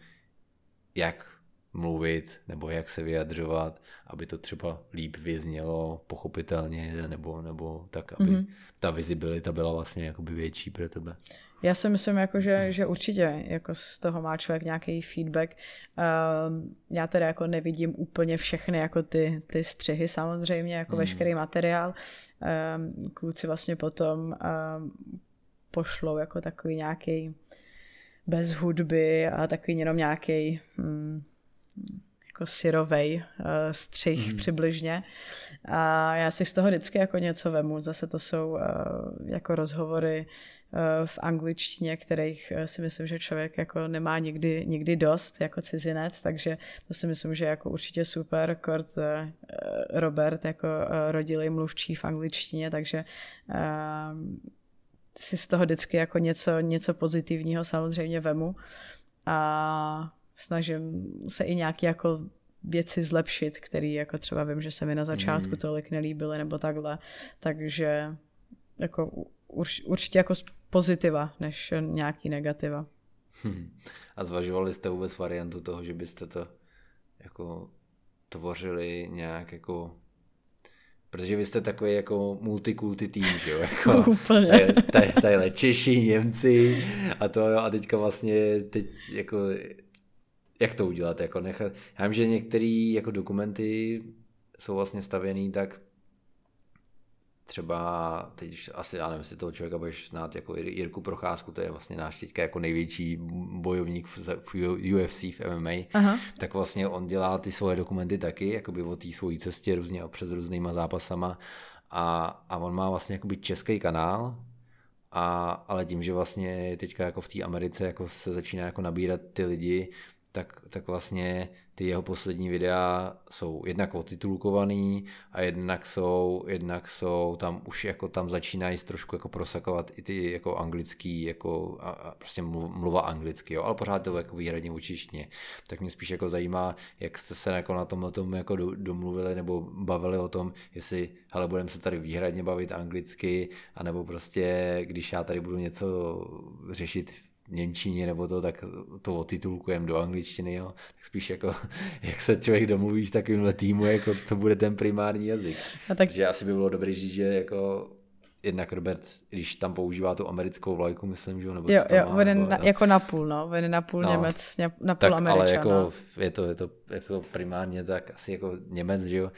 jak mluvit nebo jak se vyjadřovat, aby to třeba líp vyznělo pochopitelně nebo, nebo tak, aby mm-hmm. ta vizibilita byla vlastně jakoby větší pro tebe.
Já si myslím, jako, že, že určitě jako z toho má člověk nějaký feedback. Um, já teda jako nevidím úplně všechny jako ty, ty střihy samozřejmě, jako mm. veškerý materiál. Um, kluci vlastně potom um, pošlou jako takový nějaký bez hudby a takový jenom nějaký hmm, jako syrovej uh, střih mm. přibližně. A já si z toho vždycky jako něco vemu. Zase to jsou uh, jako rozhovory uh, v angličtině, kterých uh, si myslím, že člověk jako nemá nikdy, nikdy dost jako cizinec, takže to si myslím, že jako určitě super. Kort uh, Robert jako uh, rodilý mluvčí v angličtině, takže uh, si z toho vždycky jako něco, něco pozitivního samozřejmě vemu a snažím se i nějaký jako věci zlepšit, který jako třeba vím, že se mi na začátku mm. tolik nelíbily nebo takhle, takže jako urč, určitě jako pozitiva, než nějaký negativa.
A zvažovali jste vůbec variantu toho, že byste to jako tvořili nějak jako Protože vy jste takový jako multikulty tým, že jo? Jako,
Úplně.
Tady, tady Češi, Němci a to jo, a teďka vlastně teď jako jak to udělat? Jako nechat, já vím, že některé jako dokumenty jsou vlastně stavěný tak třeba, teď asi, já nevím, jestli toho člověka budeš znát jako Jirku Procházku, to je vlastně náš teďka jako největší bojovník v, v UFC, v MMA, Aha. tak vlastně on dělá ty svoje dokumenty taky, jakoby o té svojí cestě různě před různýma zápasama a, a on má vlastně jakoby český kanál, a, ale tím, že vlastně teďka jako v té Americe jako se začíná jako nabírat ty lidi, tak, tak vlastně ty jeho poslední videa jsou jednak otitulkovaný a jednak jsou, jednak jsou tam už jako tam začínají trošku jako prosakovat i ty jako anglický, jako a, a prostě mluv, mluva anglicky, jo, ale pořád to jako výhradně učištně. Tak mě spíš jako zajímá, jak jste se jako na tom, tom jako domluvili nebo bavili o tom, jestli, hele, budeme se tady výhradně bavit anglicky, anebo prostě, když já tady budu něco řešit Němčině nebo to, tak to otitulkujeme do angličtiny, jo. tak spíš jako, jak se člověk domluví v takovémhle týmu, jako co bude ten primární jazyk. A tak... Takže asi by bylo dobré říct, že jako jednak Robert, když tam používá tu americkou vlajku, myslím, že nebo
jo, jo, má, nebo, na, jako napůl, no, on je napůl no, Němec, napůl tak, Američan.
ale jako
no.
je to, je to jako primárně tak asi jako Němec, že jo,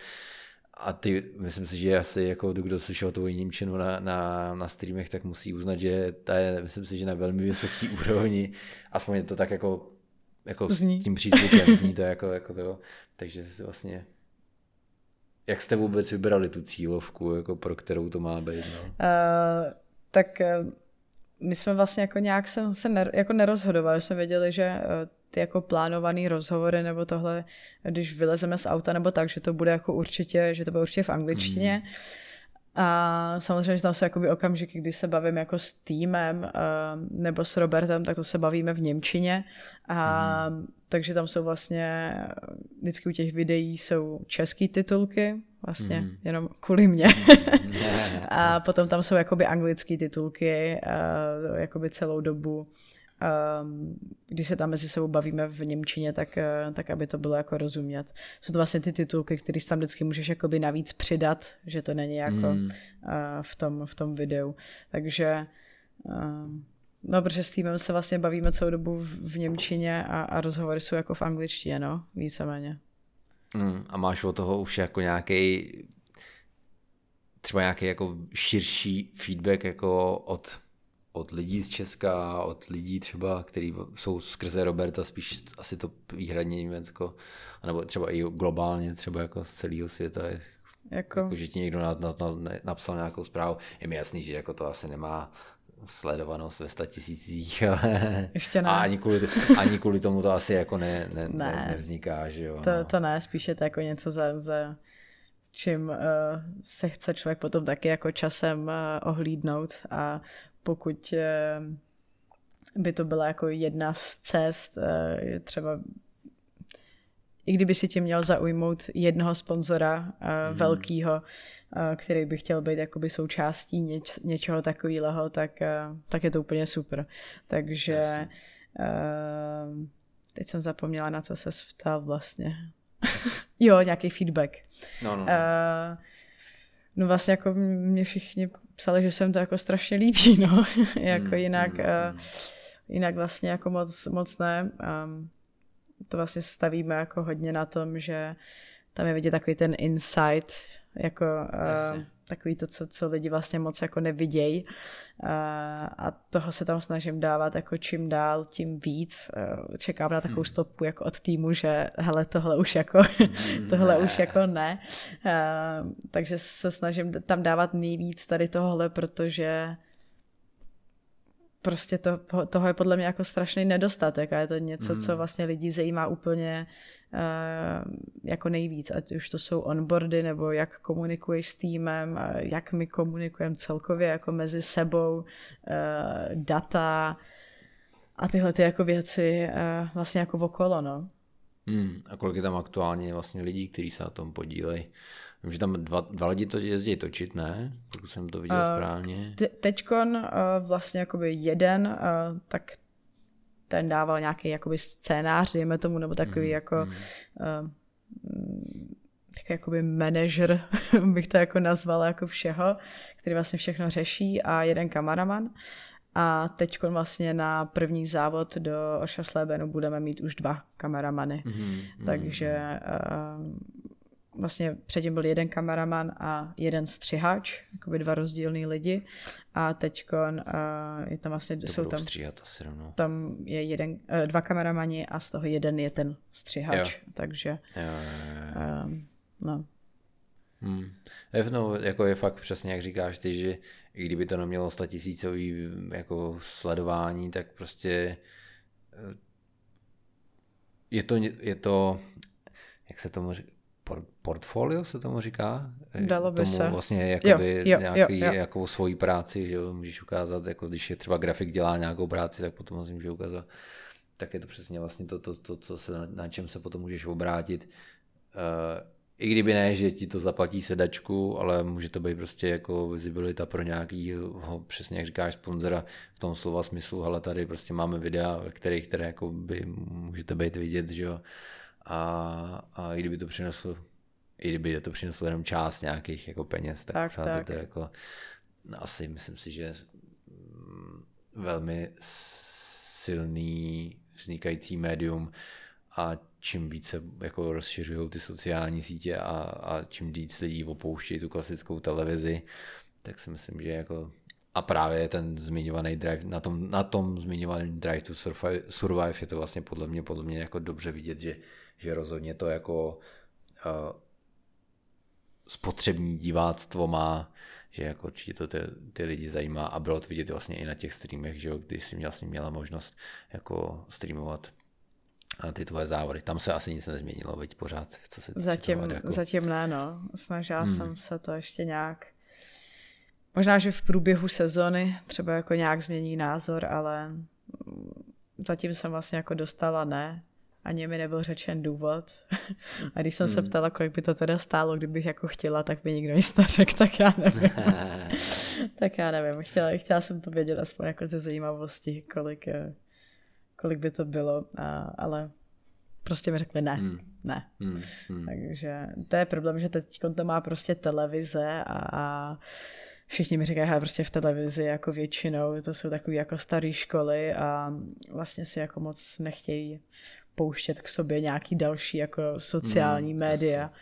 a ty, myslím si, že asi jako kdo slyšel tu Němčinu na, na, na streamech, tak musí uznat, že ta je, myslím si, že na velmi vysoký úrovni, aspoň je to tak jako, jako zní. s tím přízvukem zní to jako, jako to, takže si vlastně jak jste vůbec vybrali tu cílovku, jako pro kterou to má být? No? Uh,
tak uh, my jsme vlastně jako nějak se, se ner, jako nerozhodovali, jsme věděli, že uh, ty jako plánované rozhovory nebo tohle, když vylezeme z auta nebo tak, že to bude jako určitě, že to bude určitě v angličtině. Mm. A samozřejmě, že tam jsou jakoby okamžiky, kdy se bavím jako s týmem uh, nebo s Robertem, tak to se bavíme v Němčině. A mm. takže tam jsou vlastně, vždycky u těch videí jsou české titulky, vlastně mm. jenom kvůli mě. Mm. a potom tam jsou jakoby anglické titulky, uh, jakoby celou dobu když se tam mezi sebou bavíme v Němčině, tak, uh, tak aby to bylo jako rozumět. Jsou to vlastně ty titulky, které tam vždycky můžeš jakoby navíc přidat, že to není jako mm. v, tom, v tom videu. Takže uh, no, protože s týmem se vlastně bavíme celou dobu v, v Němčině a, a rozhovory jsou jako v angličtině, no, víceméně.
Mm, a máš od toho už jako nějaký třeba nějaký jako širší feedback jako od od lidí z Česka, od lidí třeba, kteří jsou skrze Roberta spíš asi to výhradně Německo, nebo třeba i globálně, třeba jako z celého světa. Jako... jako že ti někdo na, na, na, napsal nějakou zprávu. Je mi jasný, že jako to asi nemá sledovanost ve sta tisících, ale
Ještě ne.
A ani kvůli, ani kvůli tomu to asi jako ne, ne, ne. ne nevzniká, že jo.
To, no. to ne, spíš je to jako něco za, za čím uh, se chce člověk potom taky jako časem uh, ohlídnout a pokud eh, by to byla jako jedna z cest, eh, třeba i kdyby si tě měl zaujmout jednoho sponzora mm. velkého, který by chtěl být jakoby součástí něč, něčeho takového, tak, tak je to úplně super. Takže Jasně. teď jsem zapomněla, na co se ptal vlastně. jo, nějaký feedback.
No, no, no.
no vlastně jako mě všichni psali, že jsem to jako strašně líbí, no. jako mm, jinak, mm, uh, jinak vlastně jako moc, moc ne. Um, to vlastně stavíme jako hodně na tom, že tam je vidět takový ten insight, jako uh, takový to, co, co lidi vlastně moc jako nevidějí uh, a toho se tam snažím dávat jako čím dál, tím víc. Čekám na takovou hmm. stopku jako od týmu, že hele, tohle už jako, tohle ne. už jako ne. Uh, takže se snažím tam dávat nejvíc tady tohle, protože prostě to, toho je podle mě jako strašný nedostatek a je to něco, mm. co vlastně lidi zajímá úplně uh, jako nejvíc, ať už to jsou onboardy, nebo jak komunikuješ s týmem, jak my komunikujeme celkově jako mezi sebou, uh, data a tyhle ty jako věci uh, vlastně jako okolo, no.
Hmm, a kolik je tam aktuálně vlastně lidí, kteří se na tom podílejí? Vím, že tam dva, dva lidi to jezdí točit, ne? Pokud jsem to viděl uh, správně.
Te- teďkon uh, vlastně jakoby jeden, uh, tak ten dával nějaký jakoby scénář, dejme tomu, nebo takový mm, jako mm. Uh, takový jakoby manažer, bych to jako nazvala jako všeho, který vlastně všechno řeší a jeden kameraman. A teď vlastně na první závod do Ošaslebenu budeme mít už dva kameramany. Mm, Takže uh, vlastně předtím byl jeden kameraman a jeden střihač, jakoby dva rozdílný lidi a teď uh, je tam vlastně, to jsou tam,
stříhat asi rovnou.
tam je jeden, uh, dva kameramani a z toho jeden je ten střihač, jo. takže jo, jo, jo. Uh, no.
Hmm. No, jako je fakt přesně, jak říkáš ty, že i kdyby to nemělo statisícový jako sledování, tak prostě eh, je to, je to jak se tomu říká, portfolio se tomu říká?
Dalo by
tomu
se.
vlastně jakoby jo, jo, nějaký, jo, jo. jakou svoji práci, že jo, můžeš ukázat, jako když je třeba grafik dělá nějakou práci, tak potom si může ukázat. Tak je to přesně vlastně to, to, to co se, na čem se potom můžeš obrátit. Uh, I kdyby ne, že ti to zaplatí sedačku, ale může to být prostě jako vizibilita pro nějakýho, přesně jak říkáš, sponzora v tom slova smyslu, ale tady prostě máme videa, ve kterých které jako by můžete být vidět, že jo a, a i kdyby to přineslo i kdyby to přineslo jenom část nějakých jako peněz, tak, tak, tak. to je jako no, asi myslím si, že velmi silný vznikající médium a čím více jako rozšiřují ty sociální sítě a, a čím víc lidí opouštějí tu klasickou televizi, tak si myslím, že jako a právě ten zmiňovaný drive, na tom, na tom zmiňovaném drive to survive, survive je to vlastně podle mě, podle mě jako dobře vidět, že že rozhodně to jako uh, spotřební diváctvo má, že jako určitě to ty, ty lidi zajímá a bylo to vidět vlastně i na těch streamech, že jo, kdy jsi vlastně měla možnost jako streamovat ty tvoje závody. Tam se asi nic nezměnilo, veď pořád, co se
zatím, toho, jako... zatím ne, no. Snažila hmm. jsem se to ještě nějak možná, že v průběhu sezony třeba jako nějak změní názor, ale zatím jsem vlastně jako dostala ne ani mi nebyl řečen důvod. A když jsem hmm. se ptala, kolik by to teda stálo, kdybych jako chtěla, tak by nikdo nic neřekl, tak já nevím. tak já nevím. Chtěla, chtěla jsem to vědět aspoň jako ze zajímavosti, kolik, eh, kolik by to bylo, a, ale prostě mi řekli ne, hmm. ne. Hmm. Hmm. Takže to je problém, že teď to má prostě televize a, a všichni mi říkají, že prostě v televizi jako většinou, to jsou takové jako staré školy a vlastně si jako moc nechtějí pouštět k sobě nějaký další jako sociální mm, média. Asi.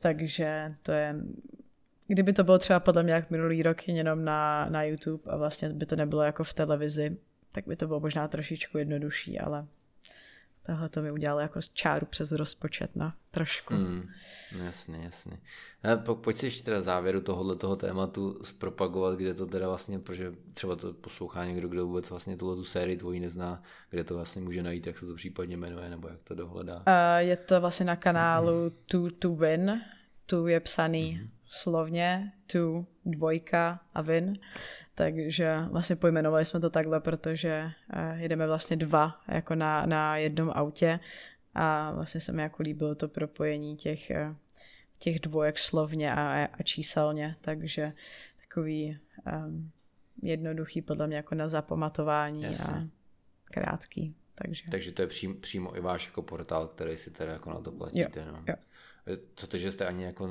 Takže to je, kdyby to bylo třeba podle mě jak minulý rok jenom na, na YouTube a vlastně by to nebylo jako v televizi, tak by to bylo možná trošičku jednodušší, ale Tohle to mi udělalo jako čáru přes rozpočet, no, trošku. Mm,
jasně, jasně. A po, pojď si ještě teda závěru tohohle toho tématu zpropagovat, kde to teda vlastně, protože třeba to poslouchá někdo, kdo vůbec vlastně tuhle tu sérii tvojí nezná, kde to vlastně může najít, jak se to případně jmenuje, nebo jak to dohledá. Uh,
je to vlastně na kanálu. To To Win. Tu je psaný mm-hmm. slovně, tu dvojka a win. Takže vlastně pojmenovali jsme to takhle, protože eh, jedeme vlastně dva jako na, na jednom autě a vlastně se mi jako líbilo to propojení těch, eh, těch dvojek slovně a, a číselně, takže takový um, jednoduchý podle mě jako na zapamatování Jasně. a krátký. Takže.
takže to je přím, přímo i váš jako portál, který si teda jako na to platíte.
Jo,
no.
jo.
Co to, že jste ani jako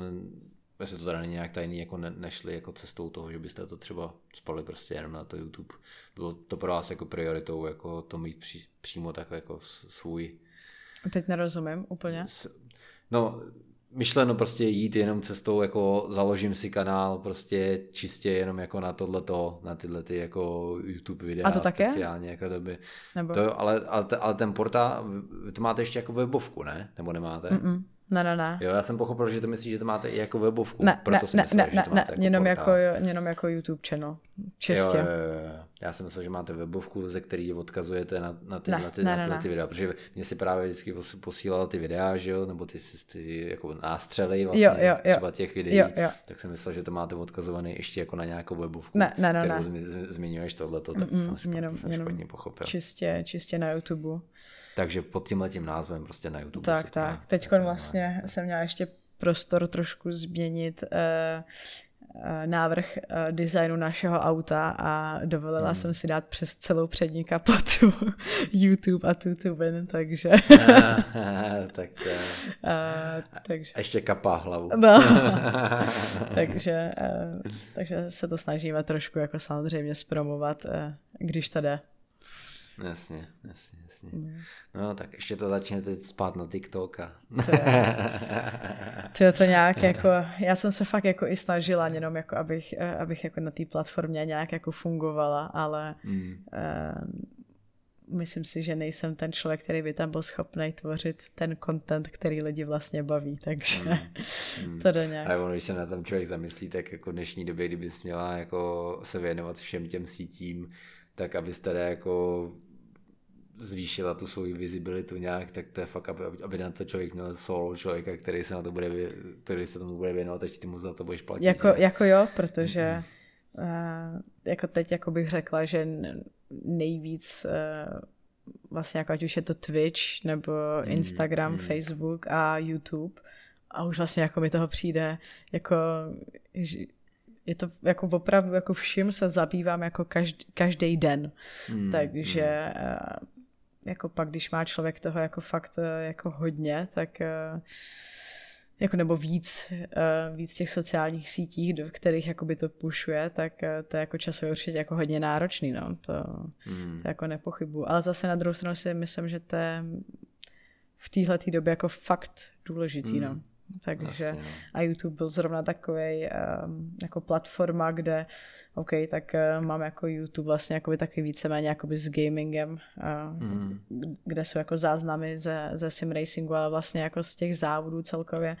jestli to teda není nějak tajný, jako ne, nešli jako cestou toho, že byste to třeba spali prostě jenom na to YouTube. Bylo to pro vás jako prioritou, jako to mít při, přímo takhle jako svůj...
Teď nerozumím úplně.
S, no, myšleno prostě jít jenom cestou, jako založím si kanál prostě čistě jenom jako na tohleto, na tyhle ty jako YouTube videa.
A to také?
Speciálně, jako to by, Nebo... to, ale, ale, ale, ten portál, to máte ještě jako webovku, ne? Nebo nemáte?
Mm-mm. Ne, ne, ne.
Jo, já jsem pochopil, že to myslíš, že to máte i jako webovku.
Ne,
proto
ne,
jsem myslel,
ne,
že to máte
ne, jako jenom, jako, jenom jako YouTube channel. Čistě. Jo, jo,
jo. Já jsem myslel, že máte webovku, ze který odkazujete na, na tyhle, ne, ty, ne, na tyhle ne, ty videa, protože mě si právě vždycky posílal ty videa, že jo, nebo ty, ty jako nástřely vlastně jo, jo, jo. třeba těch videí, jo, jo. tak jsem myslel, že to máte odkazované ještě jako na nějakou webovku,
ne, ne, ne,
kterou ne. zmiňuješ tohleto, tak mm, jsem, jenom, jsem jenom špatně pochopil.
Čistě, čistě na YouTube.
Takže pod tímhle tím názvem prostě na YouTube.
Tak, tak. Teď vlastně jsem měla ještě prostor trošku změnit uh, Eh, návrh eh, designu našeho auta a dovolila hmm. jsem si dát přes celou přední kapotu YouTube a tutubin, takže...
tak to je... Uh, takže... A ještě kapá hlavu.
no. takže, takže se to snažíme trošku jako samozřejmě zpromovat, když to jde.
Jasně, jasně, jasně. Mm. No tak ještě to začne teď spát na TikTok a...
To je to nějak jako, já jsem se fakt jako i snažila jenom jako abych, eh, abych jako na té platformě nějak jako fungovala, ale mm. uh, myslím si, že nejsem ten člověk, který by tam byl schopný tvořit ten content, který lidi vlastně baví, takže mm. To jde nějak.
A ono, když se na tom člověk zamyslí, tak jako dnešní době, kdybys měla jako se věnovat všem těm sítím, tak abyste jako zvýšila tu svou visibilitu nějak, tak to je fakt, aby, aby na to člověk měl solo člověka, který se na to bude, který se tomu bude věnovat, takže ty mu za to budeš platit.
Jako, jako jo, protože uh, jako teď jako bych řekla, že nejvíc uh, vlastně jako ať už je to Twitch nebo Instagram, mm, mm. Facebook a YouTube a už vlastně jako mi toho přijde jako je to jako opravdu jako vším se zabývám jako každý, každý den. Mm, takže mm jako pak, když má člověk toho jako fakt eh, jako hodně, tak eh, jako nebo víc, eh, víc těch sociálních sítích, do kterých jakoby to pušuje, tak to je jako časově určitě jako hodně náročný, no, to, mm. to jako nepochybu. Ale zase na druhou stranu si myslím, že to je v téhle době jako fakt důležitý, mm. no. Takže Asi, no. a YouTube byl zrovna takový um, jako platforma, kde OK, tak uh, mám jako YouTube vlastně jako taky víceméně jakoby s gamingem, uh, mm. kde jsou jako záznamy ze, ze sim racingu, ale vlastně jako z těch závodů celkově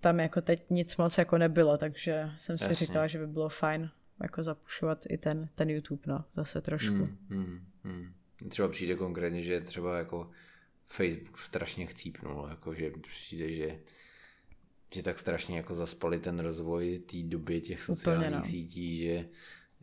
tam jako teď nic moc jako nebylo, takže jsem si Jasně. říkala, že by bylo fajn jako zapušovat i ten, ten YouTube, no, zase trošku. Mm, mm,
mm. Třeba přijde konkrétně, že třeba jako Facebook strašně chcípnul, jako že přijde, že že tak strašně jako zaspali ten rozvoj té doby těch sociálních úplně, no. sítí, že,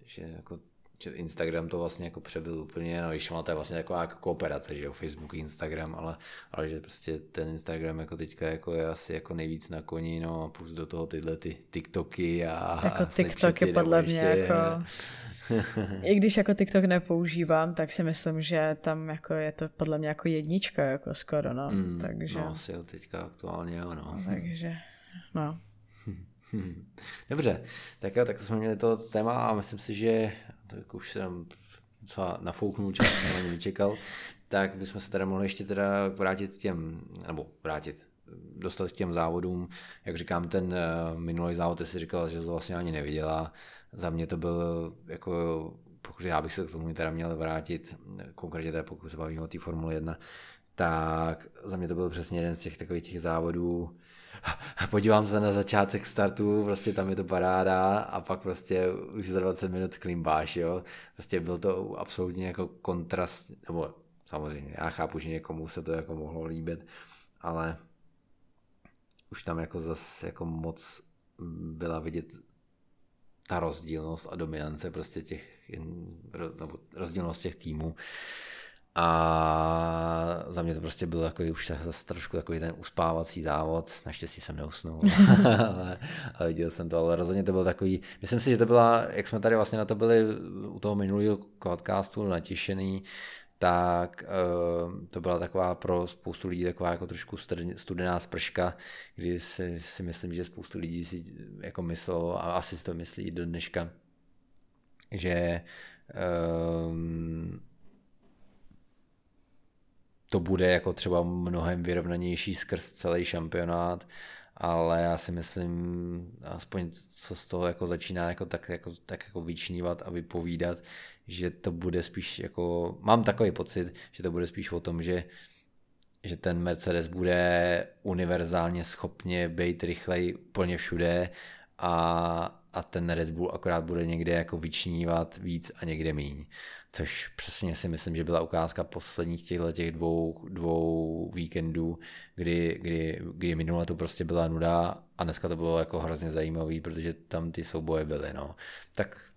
že jako že Instagram to vlastně jako přebyl úplně, no když to je vlastně taková jako kooperace, že jo, Facebook, Instagram, ale, ale že prostě ten Instagram jako teďka jako je asi jako nejvíc na koni, no a plus do toho tyhle ty TikToky a
Jako TikTok je podle mě jako I když jako TikTok nepoužívám, tak si myslím, že tam jako je to podle mě jako jednička jako skoro, no. Mm, takže...
No asi jo, teďka aktuálně jo, no.
Takže, no.
Dobře, tak jo, tak jsme měli to téma a myslím si, že to jako už jsem docela nafouknul, čas jsem ani čekal, tak bychom se teda mohli ještě teda vrátit k těm, nebo vrátit, dostat k těm závodům. Jak říkám, ten uh, minulý závod, ty jsi říkal, že to vlastně ani neviděla, za mě to byl jako, pokud já bych se k tomu teda měl vrátit, konkrétně teda pokud se bavíme o té Formule 1, tak za mě to byl přesně jeden z těch takových těch závodů, podívám se na začátek startu, prostě tam je to paráda a pak prostě už za 20 minut klimbáš, jo. Prostě byl to absolutně jako kontrast, nebo samozřejmě, já chápu, že někomu se to jako mohlo líbit, ale už tam jako zas jako moc byla vidět ta rozdílnost a dominance prostě těch, nebo rozdílnost těch týmů. A za mě to prostě byl takový už zase trošku takový ten uspávací závod. Naštěstí jsem neusnul, ale, ale viděl jsem to, ale rozhodně to byl takový, myslím si, že to byla, jak jsme tady vlastně na to byli u toho minulého podcastu natěšený, tak uh, to byla taková pro spoustu lidí taková jako trošku studená sprška, kdy si, si myslím, že spoustu lidí si jako myslelo a asi si to myslí do dneška, že um, to bude jako třeba mnohem vyrovnanější skrz celý šampionát, ale já si myslím, aspoň co z toho jako začíná jako tak, jako, tak jako vyčnívat a vypovídat, že to bude spíš jako, mám takový pocit, že to bude spíš o tom, že že ten Mercedes bude univerzálně schopně být rychlej úplně všude a, a ten Red Bull akorát bude někde jako vyčnívat víc a někde míň. Což přesně si myslím, že byla ukázka posledních těchto těch dvou, dvou víkendů, kdy, kdy, kdy minule to prostě byla nuda a dneska to bylo jako hrozně zajímavý, protože tam ty souboje byly. No. Tak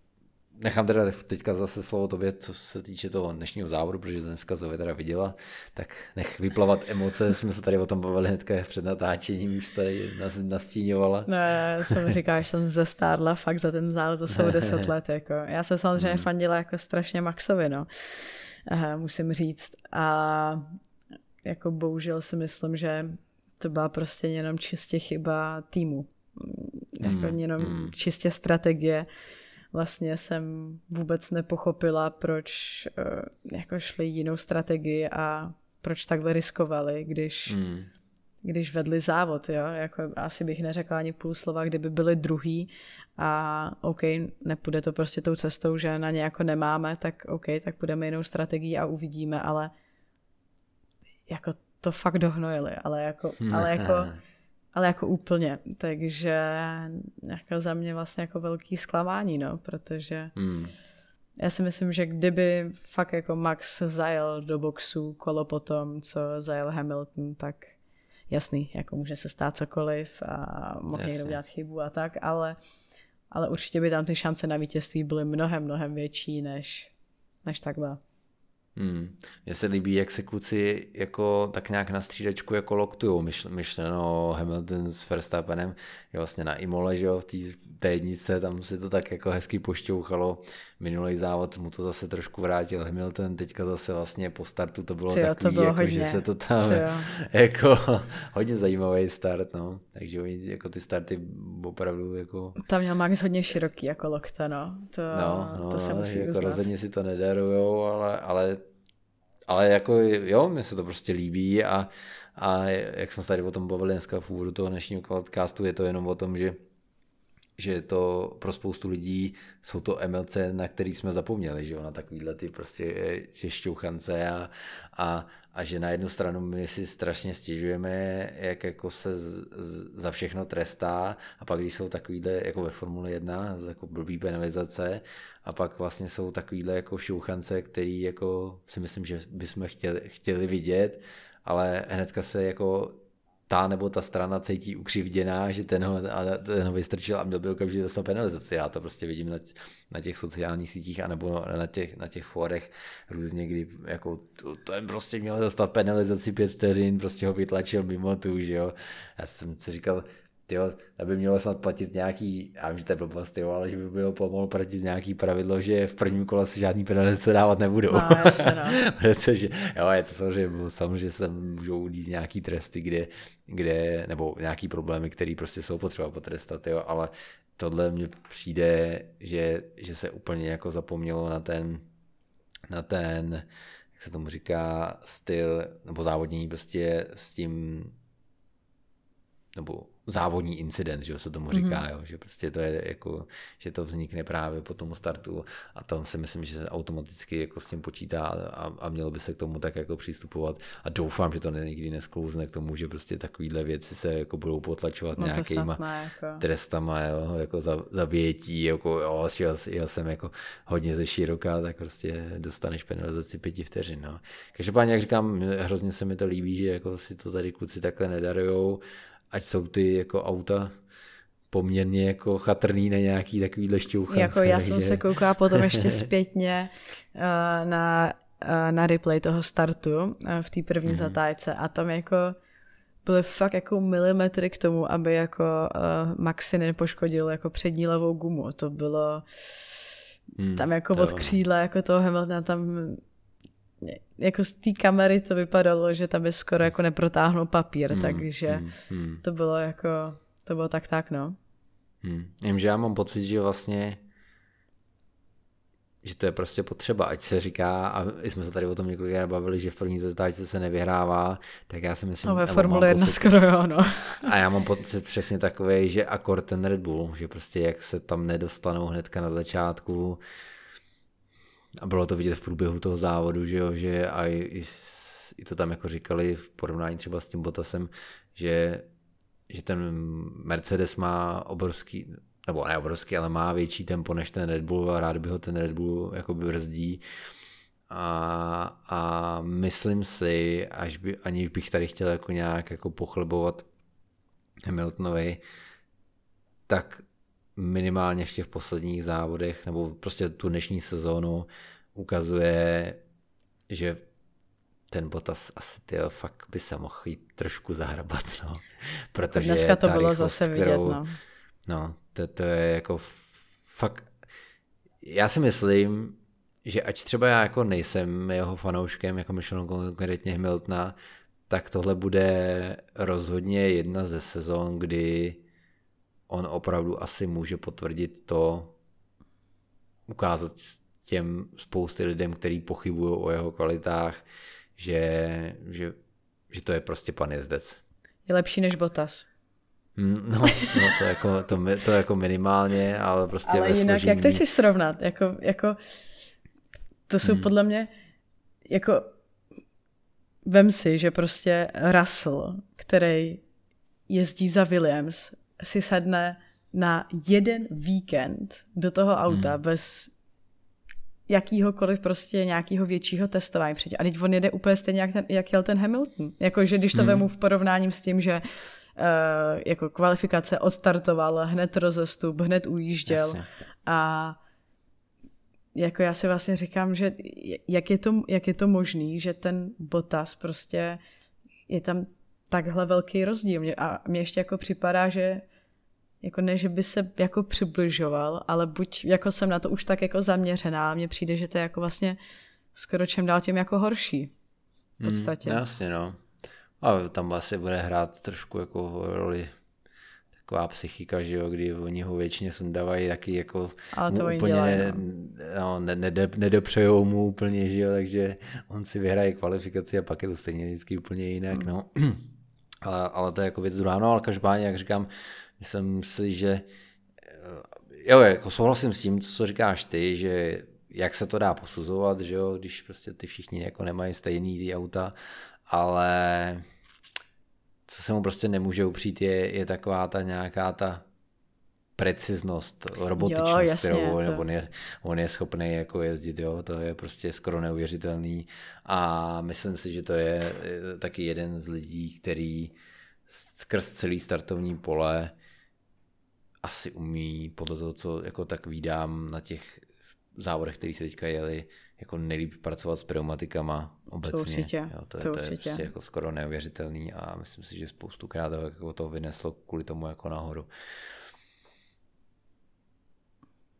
nechám teda teďka zase slovo tobě, co se týče toho dnešního závodu, protože dneska Zově teda viděla, tak nech vyplavat emoce, jsme se tady o tom bavili hnedka před natáčením, už tady nastíňovala.
Ne, jsem říká, že jsem zestárla fakt za ten závod za sebou 10 let, jako. Já jsem samozřejmě hmm. fandila jako strašně Maxovi, no. Aha, musím říct. A jako bohužel si myslím, že to byla prostě jenom čistě chyba týmu. Jako hmm. jenom hmm. čistě strategie vlastně jsem vůbec nepochopila, proč uh, jako šli jinou strategii a proč takhle riskovali, když, mm. když vedli závod, jo, jako asi bych neřekla ani půl slova, kdyby byli druhý a OK, nepůjde to prostě tou cestou, že na ně jako nemáme, tak OK, tak půjdeme jinou strategii a uvidíme, ale jako to fakt dohnojili, ale jako, ale jako ale jako úplně, takže jako za mě vlastně jako velký zklamání, no, protože hmm. já si myslím, že kdyby fakt jako Max zajel do boxu kolo potom, co zajel Hamilton, tak jasný, jako může se stát cokoliv a mohl někdo udělat chybu a tak, ale, ale určitě by tam ty šance na vítězství byly mnohem, mnohem větší než, než takhle.
Hmm. Mně se líbí, jak se kluci jako tak nějak na střídačku jako loktujou, myšleno Hamilton s Verstappenem, je vlastně na Imole, že jo, v té jednice, tam se to tak jako hezky pošťouchalo. Minulý závod mu to zase trošku vrátil Hamilton, teďka zase vlastně po startu to bylo Tyjo, takový, to bylo jako, hodně. že se to tam jako hodně zajímavý start, no. Takže jako ty starty opravdu jako...
Tam měl Max hodně široký jako lokta, no. To, no, no to se musí
jako
uznat.
rozhodně si to nedarujou, ale, ale ale jako jo, mně se to prostě líbí a, a jak jsme se tady o tom bavili dneska v úvodu toho dnešního podcastu, je to jenom o tom, že že to pro spoustu lidí jsou to MLC, na který jsme zapomněli, že jo, na takovýhle ty prostě těšťouchance a, a, a že na jednu stranu my si strašně stěžujeme, jak jako se z, z, za všechno trestá a pak když jsou takovýhle jako ve Formule 1, jako blbý penalizace a pak vlastně jsou takovýhle jako šouchance, který jako si myslím, že bychom chtěli, chtěli vidět, ale hnedka se jako ta nebo ta strana cítí ukřivděná, že ten ho, a ten ho vystrčil a měl by okamžitě dostat penalizaci. Já to prostě vidím na, na těch sociálních sítích anebo na těch, na těch fórech různě, kdy jako to, to jen prostě měl dostat penalizaci pět vteřin, prostě ho vytlačil mimo tu, že jo. Já jsem si říkal, tyjo, aby mělo snad platit nějaký, já vím, že to je blbost, tyjo, ale že by bylo pomohl platit nějaký pravidlo, že v prvním kole se žádný penalizace dávat nebudou.
No, jasně, no.
Protože, jo, je to samozřejmě, samozřejmě se můžou udít nějaký tresty, kde, kde, nebo nějaký problémy, které prostě jsou potřeba potrestat, jo, ale tohle mně přijde, že, že se úplně jako zapomnělo na ten, na ten, jak se tomu říká, styl, nebo závodní prostě s tím, nebo závodní incident, že se tomu říká, mm-hmm. jo, že prostě to je jako, že to vznikne právě po tomu startu a tam si myslím, že se automaticky jako s tím počítá a, a mělo by se k tomu tak jako přistupovat a doufám, že to nikdy nesklouzne k tomu, že prostě takovýhle věci se jako budou potlačovat no nějakýma jako. trestama, jo, jako za, zabětí, jako jo, já, já jsem jako hodně ze široká, tak prostě dostaneš penalizaci pěti vteřin, no. Každopádně, jak říkám, hrozně se mi to líbí, že jako si to tady kluci takhle nedarujou ať jsou ty jako auta poměrně jako chatrný na nějaký takový šťouchance.
Jako já jsem se koukala potom ještě zpětně uh, na, uh, na replay toho startu uh, v té první mm-hmm. zatájce a tam jako byly fakt jako milimetry k tomu, aby jako uh, Maxi nepoškodil jako přední levou gumu. To bylo mm, tam jako od křídla jako toho Hamiltona tam jako z té kamery to vypadalo, že tam je skoro jako neprotáhnul papír, hmm, takže hmm, hmm. to bylo jako, to bylo tak tak, no.
Hmm. Vím, že já mám pocit, že vlastně že to je prostě potřeba, ať se říká, a jsme se tady o tom několikrát bavili, že v první zatáčce se nevyhrává, tak já si myslím...
No ve Formule 1 pocit, skoro jo, no.
A já mám pocit přesně takový, že akord ten Red Bull, že prostě jak se tam nedostanou hnedka na začátku, a bylo to vidět v průběhu toho závodu, že jo, že a i, i to tam jako říkali v porovnání třeba s tím Bottasem, že, že ten Mercedes má obrovský, nebo ne obrovský, ale má větší tempo než ten Red Bull a rád by ho ten Red Bull jakoby brzdí. A, a myslím si, až by, aniž bych tady chtěl jako nějak jako pochlebovat Hamiltonovi, tak minimálně v těch posledních závodech, nebo prostě tu dnešní sezónu ukazuje, že ten Botas asi tyjo, fakt by se mohl jít trošku zahrabat, no.
Protože Dneska to bylo zase vidět, kterou, no.
No, to, to je jako fakt, já si myslím, že ať třeba já jako nejsem jeho fanouškem, jako myšlenou konkrétně Hamiltona, tak tohle bude rozhodně jedna ze sezon, kdy on opravdu asi může potvrdit to, ukázat těm spousty lidem, který pochybují o jeho kvalitách, že, že, že to je prostě pan jezdec.
Je lepší než Botas.
Mm, no, no to, jako, to, to jako minimálně, ale prostě
Ale jinak, složení... jak to chceš srovnat? Jako, jako, to jsou hmm. podle mě, jako, vem si, že prostě Russell, který jezdí za Williams, si sedne na jeden víkend do toho auta hmm. bez jakýhokoliv prostě nějakého většího testování předtím. A teď on jede úplně stejně, jak, ten, jak jel ten Hamilton. Jakože když to hmm. vemu v porovnáním s tím, že uh, jako kvalifikace odstartoval, hned rozestup, hned ujížděl Jasně. a jako já si vlastně říkám, že jak je to, jak je to možný, že ten Botas prostě je tam takhle velký rozdíl. A mně ještě jako připadá, že jako ne, že by se jako přibližoval, ale buď jako jsem na to už tak jako zaměřená, mně přijde, že to je jako vlastně skoro čem dál tím jako horší. V hmm, podstatě.
Hmm, jasně, no. A tam asi bude hrát trošku jako roli taková psychika, že jo, kdy oni ho většině sundávají taky jako
Ale to úplně dělají,
no. No, ne, ne, nedopřejou mu úplně, že jo, takže on si vyhraje kvalifikaci a pak je to stejně vždycky úplně jinak, hmm. no. Ale, ale to je jako věc druhá, no ale každopádně, jak říkám, myslím si, že eh, jo, jako souhlasím s tím, co říkáš ty, že jak se to dá posuzovat, že jo, když prostě ty všichni jako nemají stejný ty auta, ale co se mu prostě nemůže upřít, je, je taková ta nějaká ta preciznost, robotičnost, jo, jasně, kterou to... on, je, on je schopný jako jezdit, jo, to je prostě skoro neuvěřitelný a myslím si, že to je taky jeden z lidí, který skrz celý startovní pole asi umí, podle toho, co jako tak vídám na těch závodech, které se teďka jeli, jako nejlíp pracovat s pneumatikama obecně. To
určitě.
Jo, to, je, to, to je prostě jako skoro neuvěřitelný a myslím si, že spoustu krát jako to vyneslo kvůli tomu jako nahoru.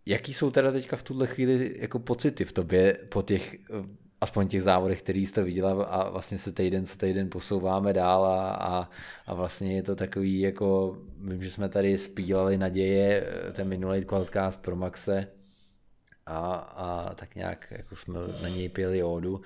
Jaký jsou teda teďka v tuhle chvíli jako pocity v tobě po těch aspoň těch závodech, který jste viděla a vlastně se týden co týden posouváme dál a, a, a vlastně je to takový jako, vím, že jsme tady spílali naděje, ten minulý podcast pro Maxe a, a tak nějak jako jsme na něj pěli ódu.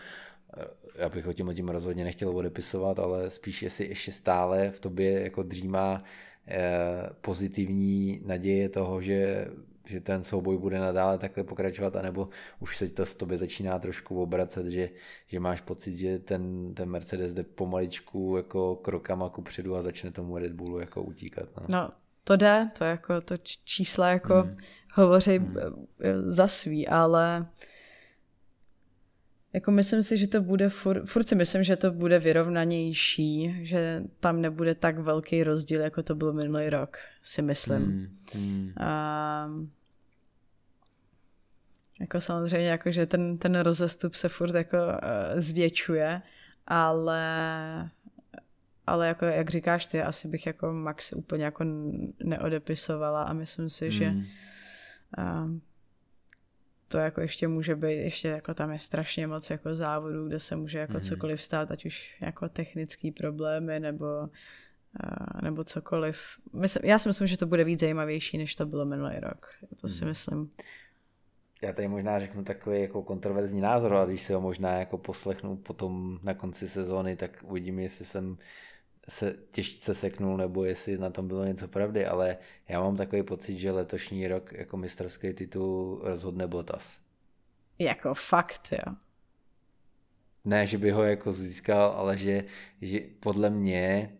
Já bych o tím, tím rozhodně nechtěl odepisovat, ale spíš jestli ještě stále v tobě jako dřímá eh, pozitivní naděje toho, že že ten souboj bude nadále takhle pokračovat, anebo už se to v tobě začíná trošku obracet, že, že máš pocit, že ten, ten Mercedes jde pomaličku jako krokama ku předu a začne tomu Red Bullu jako utíkat. No,
no to jde, to jako to čísla jako hmm. hovoří hmm. za svý, ale jako myslím si, že to bude, furt, furt si myslím, že to bude vyrovnanější, že tam nebude tak velký rozdíl, jako to bylo minulý rok, si myslím. Hmm. Hmm. A, jako samozřejmě, jako, že ten, ten rozestup se furt jako uh, zvětšuje, ale ale jako, jak říkáš ty, asi bych jako Max úplně jako neodepisovala a myslím si, hmm. že uh, to jako ještě může být, ještě jako tam je strašně moc jako závodů, kde se může jako mm-hmm. cokoliv stát, ať už jako technický problémy nebo, uh, nebo cokoliv. Myslím, já si myslím, že to bude víc zajímavější, než to bylo minulý rok. To si mm-hmm. myslím.
Já tady možná řeknu takový jako kontroverzní názor, a když si ho možná jako poslechnu potom na konci sezóny, tak uvidím, jestli jsem se těžce seknul, nebo jestli na tom bylo něco pravdy, ale já mám takový pocit, že letošní rok jako mistrovský titul rozhodne Botas.
Jako fakt, jo.
Ne, že by ho jako získal, ale že, že podle mě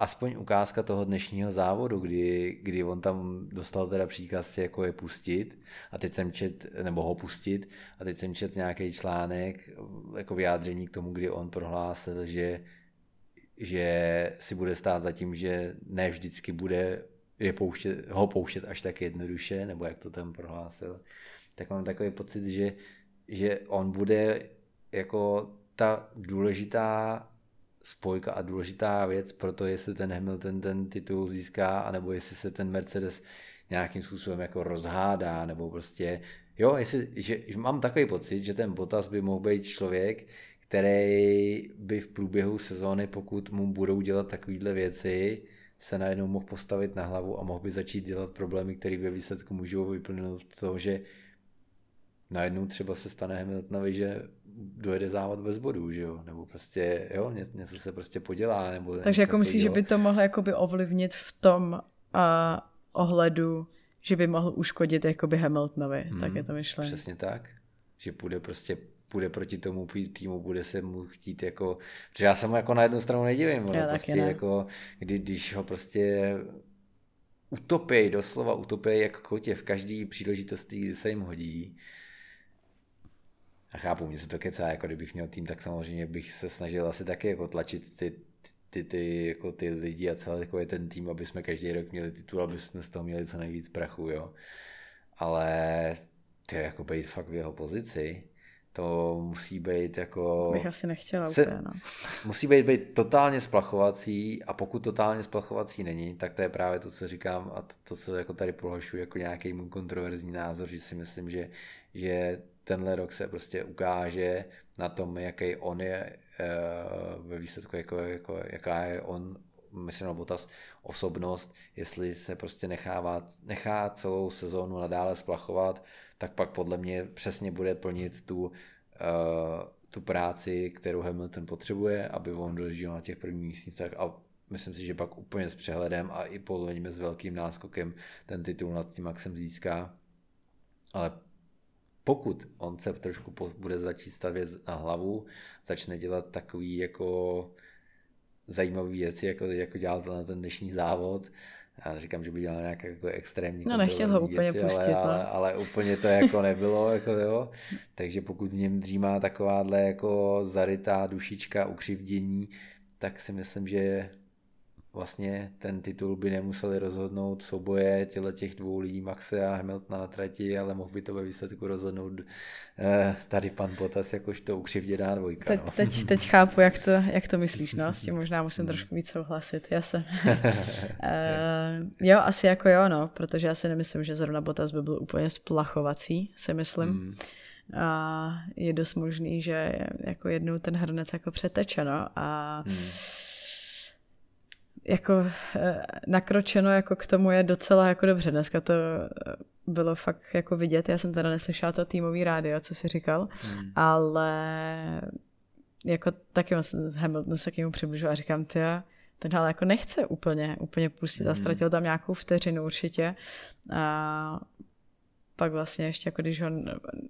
aspoň ukázka toho dnešního závodu, kdy, kdy on tam dostal teda příkaz jako je pustit a teď jsem čet, nebo ho pustit a teď jsem čet nějaký článek jako vyjádření k tomu, kdy on prohlásil, že, že si bude stát za tím, že ne vždycky bude je pouštět, ho pouštět až tak jednoduše, nebo jak to tam prohlásil, tak mám takový pocit, že, že on bude jako ta důležitá spojka a důležitá věc pro to, jestli ten Hamilton ten titul získá, anebo jestli se ten Mercedes nějakým způsobem jako rozhádá, nebo prostě, jo, jestli, že, že mám takový pocit, že ten Bottas by mohl být člověk, který by v průběhu sezóny, pokud mu budou dělat takovéhle věci, se najednou mohl postavit na hlavu a mohl by začít dělat problémy, které ve výsledku můžou vyplnout toho, že najednou třeba se stane Hamiltonovi, že dojede závod bez bodů, že jo, nebo prostě, jo, ně, něco se prostě podělá, nebo...
Takže jako myslíš, že by to mohlo jakoby ovlivnit v tom a, ohledu, že by mohl uškodit jakoby Hamiltonovi, hmm, tak je to myšlení.
Přesně tak, že půjde prostě půjde proti tomu týmu, bude se mu chtít jako, protože já se mu jako na jednu stranu nedivím, ale prostě ne. jako, kdy, když ho prostě utopej, doslova utopej jak kotě v každý příležitosti, kdy se jim hodí, a chápu, mě se to kecá, jako kdybych měl tým, tak samozřejmě bych se snažil asi taky jako tlačit ty, ty, ty, jako ty lidi a celý jako je ten tým, aby jsme každý rok měli titul, aby jsme z toho měli co nejvíc prachu, jo. Ale ty jako být fakt v jeho pozici, to musí být jako...
Bych asi nechtěla se, úplně, no.
Musí být, být totálně splachovací a pokud totálně splachovací není, tak to je právě to, co říkám a to, to co jako tady prohlašuji jako nějaký můj kontroverzní názor, že si myslím, že, že tenhle rok se prostě ukáže na tom, jaký on je eh, ve výsledku, jako, jako, jaká je on, myslím, Botas, osobnost, jestli se prostě nechává, nechá celou sezónu nadále splachovat, tak pak podle mě přesně bude plnit tu, uh, tu práci, kterou Hamilton potřebuje, aby on dožil na těch prvních místech a myslím si, že pak úplně s přehledem a i podle s velkým náskokem ten titul nad tím Maxem získá. Ale pokud on se trošku bude začít stavět na hlavu, začne dělat takový jako zajímavý věci, jako, jako dělal to na ten dnešní závod, já říkám, že by dělal nějaké jako extrémní
No nechtěl ho úplně věci, pustit,
ale, ale,
no.
ale, úplně to jako nebylo, jako jo. Takže pokud v něm dřímá takováhle jako zarytá dušička ukřivdění, tak si myslím, že vlastně ten titul by nemuseli rozhodnout souboje těle těch dvou lidí, Maxe a Hamiltona na trati, ale mohl by to ve výsledku rozhodnout eh, tady pan Botas jakožto ukřivděná dvojka.
Teď, no. teď, teď chápu, jak to, jak to myslíš, no, s tím možná musím trošku víc souhlasit, já jsem. eh, jo, asi jako jo, no, protože já si nemyslím, že zrovna Botas by byl úplně splachovací, si myslím. Mm. A je dost možný, že jako jednou ten hrnec jako přeteče, no, a mm jako eh, nakročeno jako k tomu je docela jako dobře. Dneska to eh, bylo fakt jako vidět. Já jsem teda neslyšela to týmový rádio, co si říkal, hmm. ale jako taky s Hamilton se k němu přibližu a říkám, ty ten ale jako nechce úplně, úplně pustit a hmm. ztratil tam nějakou vteřinu určitě. A pak vlastně ještě jako když ho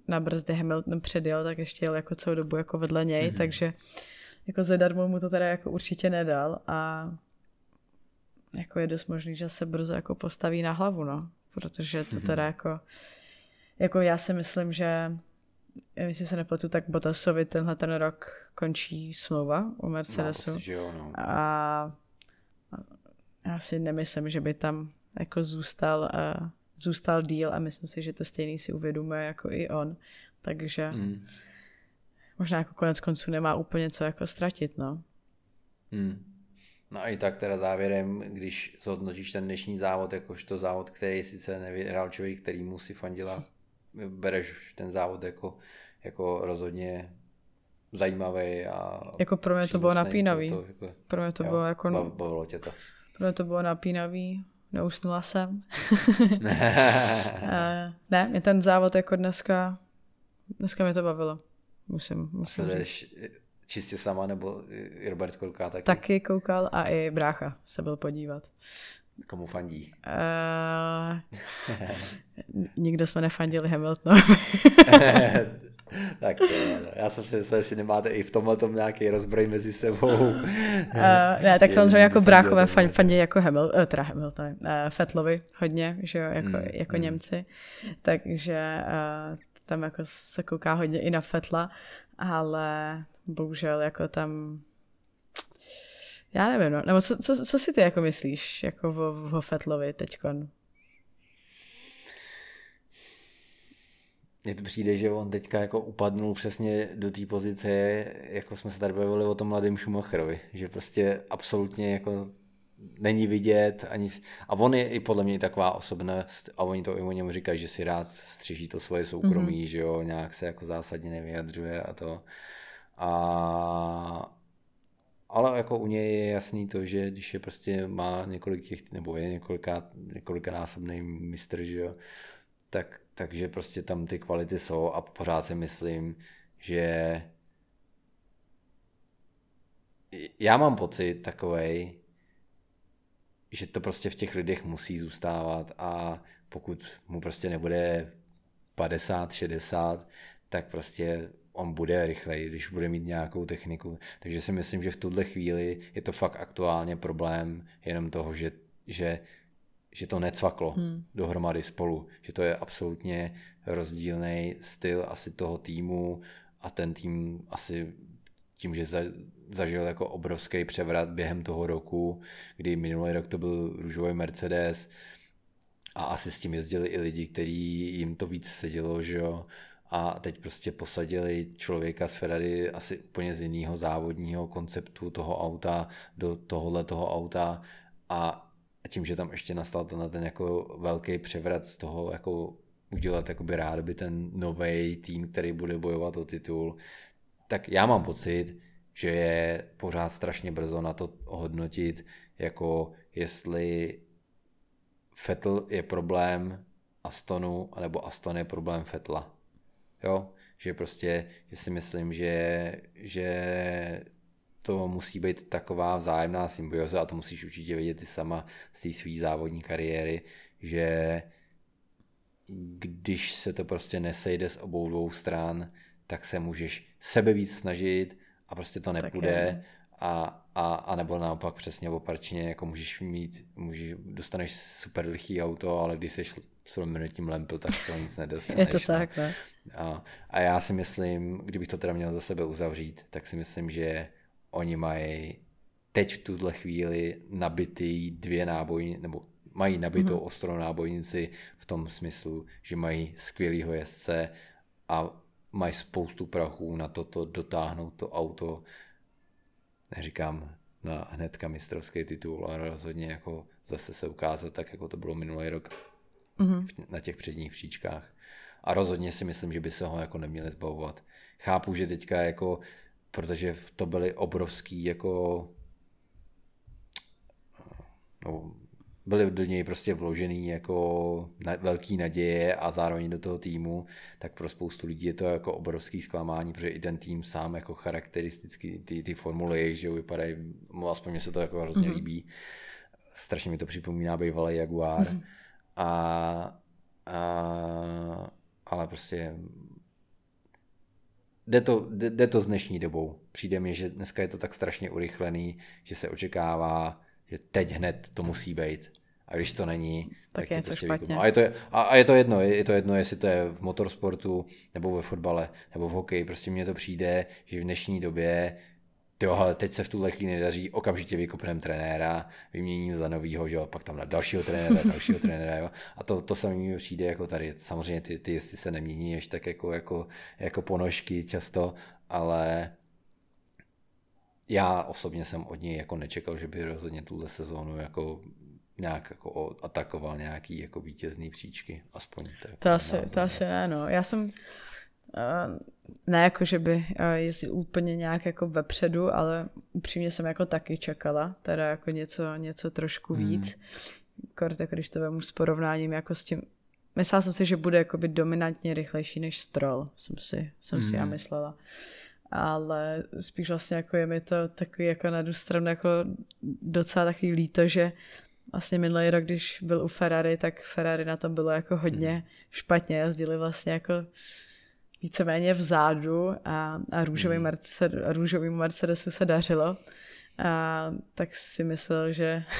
na brzdy Hamilton předjel, tak ještě jel jako celou dobu jako vedle něj, hmm. takže jako zadarmo mu to teda jako určitě nedal a jako je dost možný, že se brzo jako postaví na hlavu, no. Protože to mhm. teda jako, jako já si myslím, že jestli se nepletu, tak Bottasovi tenhle ten rok končí smlouva u Mercedesu.
No, jo, no.
A já si nemyslím, že by tam jako zůstal, uh, zůstal díl a myslím si, že to stejný si uvědomuje jako i on. Takže mm. možná jako konec konců nemá úplně co jako ztratit, no.
Mm. No a i tak teda závěrem, když zhodnotíš ten dnešní závod, jakožto závod, který sice nevyhrál člověk, který mu si fandila, bereš ten závod jako, jako rozhodně zajímavý a
Jako pro mě to bylo napínavý. To, jako, pro mě to jo, bylo jako...
Bavilo tě to.
Pro mě to bylo napínavý, neusnula jsem. ne, mě ten závod jako dneska, dneska mě to bavilo. Musím, musím
Sleduješ čistě sama, nebo i Robert kouká taky?
Taky koukal a i brácha se byl podívat.
Komu fandí?
Uh, nikdo jsme nefandili Hamiltonovi.
tak to, já jsem si myslel, jestli nemáte i v tomhle tom nějaký rozbroj mezi sebou. uh,
ne, tak samozřejmě jako bráchové fan, fandě jako Hamil, uh, teda Hamilton, uh, Fetlovi hodně, že jo, jako, mm, jako mm. Němci, takže uh, tam jako se kouká hodně i na Fetla, ale bohužel jako tam já nevím, no. nebo co, co, co si ty jako myslíš jako o, o Fetlovi teďkon?
Mně to přijde, že on teďka jako upadnul přesně do té pozice, jako jsme se tady bavili o tom mladém Schumacherovi, že prostě absolutně jako není vidět ani, a on je i podle mě taková osobnost a oni to i o něm říkají, že si rád střiží to svoje soukromí, mm-hmm. že jo, nějak se jako zásadně nevyjadřuje a to. A, ale jako u něj je jasný to, že když je prostě má několik těch, nebo je několika, několikanásobný mistr, že jo, tak, takže prostě tam ty kvality jsou a pořád si myslím, že já mám pocit takovej, že to prostě v těch lidech musí zůstávat a pokud mu prostě nebude 50, 60, tak prostě on bude rychleji, když bude mít nějakou techniku. Takže si myslím, že v tuhle chvíli je to fakt aktuálně problém jenom toho, že, že, že to necvaklo hmm. dohromady spolu, že to je absolutně rozdílný styl asi toho týmu a ten tým asi tím, že zažil jako obrovský převrat během toho roku, kdy minulý rok to byl růžový Mercedes a asi s tím jezdili i lidi, kteří jim to víc sedělo, že jo, a teď prostě posadili člověka z Ferrari asi úplně z jiného závodního konceptu toho auta do tohohle toho auta. A tím, že tam ještě nastal ten, ten jako velký převrat z toho jako udělat jakoby rád by ten nový tým, který bude bojovat o titul, tak já mám pocit, že je pořád strašně brzo na to hodnotit, jako jestli Fettel je problém Astonu, anebo Aston je problém Fetla. Jo, že prostě, že si myslím, že, že to musí být taková vzájemná symbioza a to musíš určitě vědět i sama z té své závodní kariéry, že když se to prostě nesejde z obou dvou stran, tak se můžeš sebe víc snažit a prostě to nepůjde a, a, a nebo naopak přesně opačně, jako můžeš mít, můžeš, dostaneš super lichý auto, ale když jsi s minutním lempil, tak to nic nedostaneš.
Je to no. tak, ne?
A, a já si myslím, kdybych to teda měl za sebe uzavřít, tak si myslím, že oni mají teď v tuhle chvíli nabitý dvě nábojní, nebo mají nabitou mm-hmm. ostrou nábojnici v tom smyslu, že mají skvělýho jezdce a mají spoustu prachů na toto dotáhnout to auto, neříkám na hnedka mistrovský titul, ale rozhodně jako zase se ukázat tak, jako to bylo minulý rok mm-hmm. na těch předních příčkách. A rozhodně si myslím, že by se ho jako neměli zbavovat. Chápu, že teďka jako, protože to byly obrovský jako no, byly do něj prostě vložený jako na, velký naděje a zároveň do toho týmu, tak pro spoustu lidí je to jako obrovský zklamání, protože i ten tým sám jako charakteristicky ty, ty formuly, že vypadají, no, aspoň mě se to jako hrozně mm-hmm. líbí. Strašně mi to připomíná bývalý Jaguar. Mm-hmm. A, a, ale prostě jde to, jde, jde to s dnešní dobou. Přijde mi, že dneska je to tak strašně urychlený, že se očekává, že teď hned to musí být. A když to není, tak, tak je to prostě špatně. A je to, a, a je to jedno, je, je to jedno, jestli to je v motorsportu, nebo ve fotbale, nebo v hokeji. Prostě mně to přijde, že v dnešní době jo, ale teď se v tuhle chvíli nedaří, okamžitě vykopneme trenéra, vyměním za novýho, že jo, pak tam na dalšího trenéra, dalšího trenéra, jo. A to, to samé mi přijde jako tady. Samozřejmě ty, ty jestli se nemění ještě tak jako, jako, jako ponožky často, ale já osobně jsem od něj jako nečekal, že by rozhodně tuhle sezónu jako nějak jako atakoval nějaký jako vítězný příčky, aspoň.
To, to asi, to asi ne, no. Já jsem ne jako, že by jezdil úplně nějak jako vepředu, ale upřímně jsem jako taky čekala, teda jako něco, něco trošku hmm. víc. Hmm. Kort, jako když to vemu s porovnáním jako s tím, myslela jsem si, že bude jakoby dominantně rychlejší než Stroll, jsem si, jsem hmm. si já hmm. myslela. Ale spíš vlastně jako je mi to takový jako na jednu stranu jako docela takový líto, že vlastně minulý rok, když byl u Ferrari, tak Ferrari na tom bylo jako hodně hmm. špatně, jezdili vlastně jako víceméně vzadu a, a růžový, hmm. Mercedes, růžový Mercedesu se dařilo. A tak si myslel, že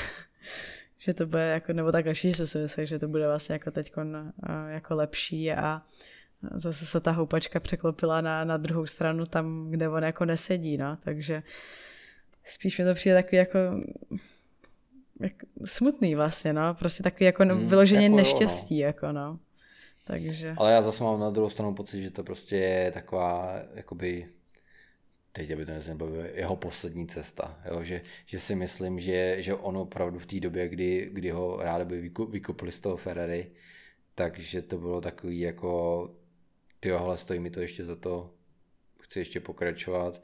že to bude jako, nebo tak že si myslel, že to bude vlastně jako teď jako lepší a zase se ta houpačka překlopila na, na druhou stranu tam, kde on jako nesedí, no, takže spíš mi to přijde takový jako jak, smutný vlastně, no, prostě takový jako hmm, vyloženě jako neštěstí, jo, no. jako no. Takže...
Ale já zase mám na druhou stranu pocit, že to prostě je taková, jakoby, teď aby to nezabavil, jeho poslední cesta, jo? Že, že, si myslím, že, že on opravdu v té době, kdy, kdy ho ráda by vykupili z toho Ferrari, takže to bylo takový jako, ty hele, stojí mi to ještě za to, chci ještě pokračovat,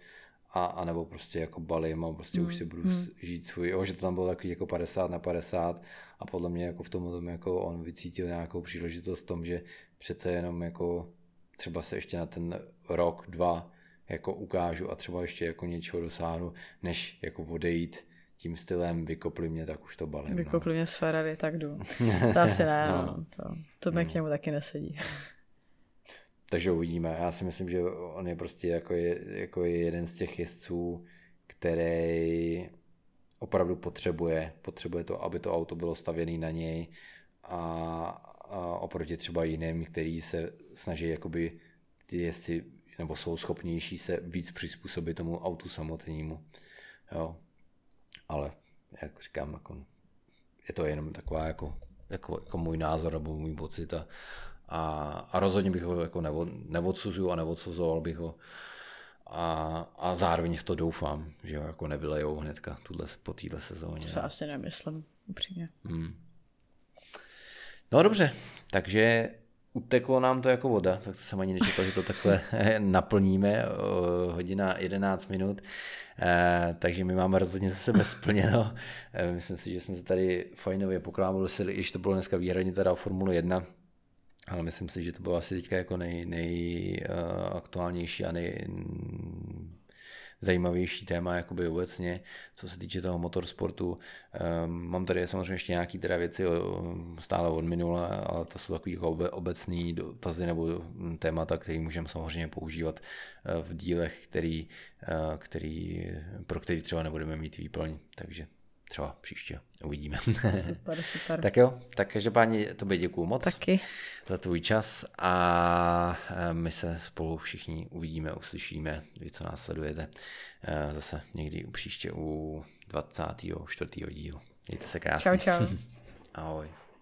a, a nebo prostě jako balím a prostě mm. už si budu mm. žít svůj, jo, že to tam bylo takový jako 50 na 50 a podle mě jako v tom, tom jako on vycítil nějakou příležitost v tom, že přece jenom jako třeba se ještě na ten rok, dva jako ukážu a třeba ještě jako něčeho dosáhnu, než jako odejít tím stylem vykopli mě, tak už to balím.
No. Vykopli no. mě z tak jdu. To asi ne, no. no. To, to mě no. k němu taky nesedí.
Takže uvidíme. Já si myslím, že on je prostě jako, je, jako je jeden z těch jezdců, který opravdu potřebuje, potřebuje to, aby to auto bylo stavěné na něj a, a oproti třeba jiným, který se snaží jakoby ty jezdci nebo jsou schopnější se víc přizpůsobit tomu autu samotnému. Jo. Ale jak říkám, jako, je to jenom taková jako, jako, jako můj názor nebo můj pocit a, a, a rozhodně bych ho jako nevo, neodsuzuju a neodsuzoval bych ho a, a zároveň v to doufám, že ho jako nevylejou hnedka tuhle, po téhle sezóně. To
se asi nemyslím, upřímně. Hmm.
No dobře, takže uteklo nám to jako voda, tak to jsem ani nečekal, že to takhle naplníme, hodina 11 minut, eh, takže my máme rozhodně zase bezplněno. Eh, myslím si, že jsme se tady fajnově poklámili, i když to bylo dneska výhradně teda o Formule 1, ale myslím si, že to bylo asi teďka jako nej, nejaktuálnější a nej, zajímavější téma jakoby obecně, co se týče toho motorsportu. Um, mám tady samozřejmě ještě nějaké teda věci stále od minula, ale to jsou takové jako obecné dotazy nebo témata, které můžeme samozřejmě používat eh, v dílech, který, eh, který, pro který třeba nebudeme mít výplň. Takže třeba příště uvidíme.
Super, super.
tak jo, tak každopádně tobě děkuju moc
Taky.
za tvůj čas a my se spolu všichni uvidíme, uslyšíme, vy co nás sledujete zase někdy příště u 24. dílu. Mějte se krásně.
Čau, čau.
Ahoj.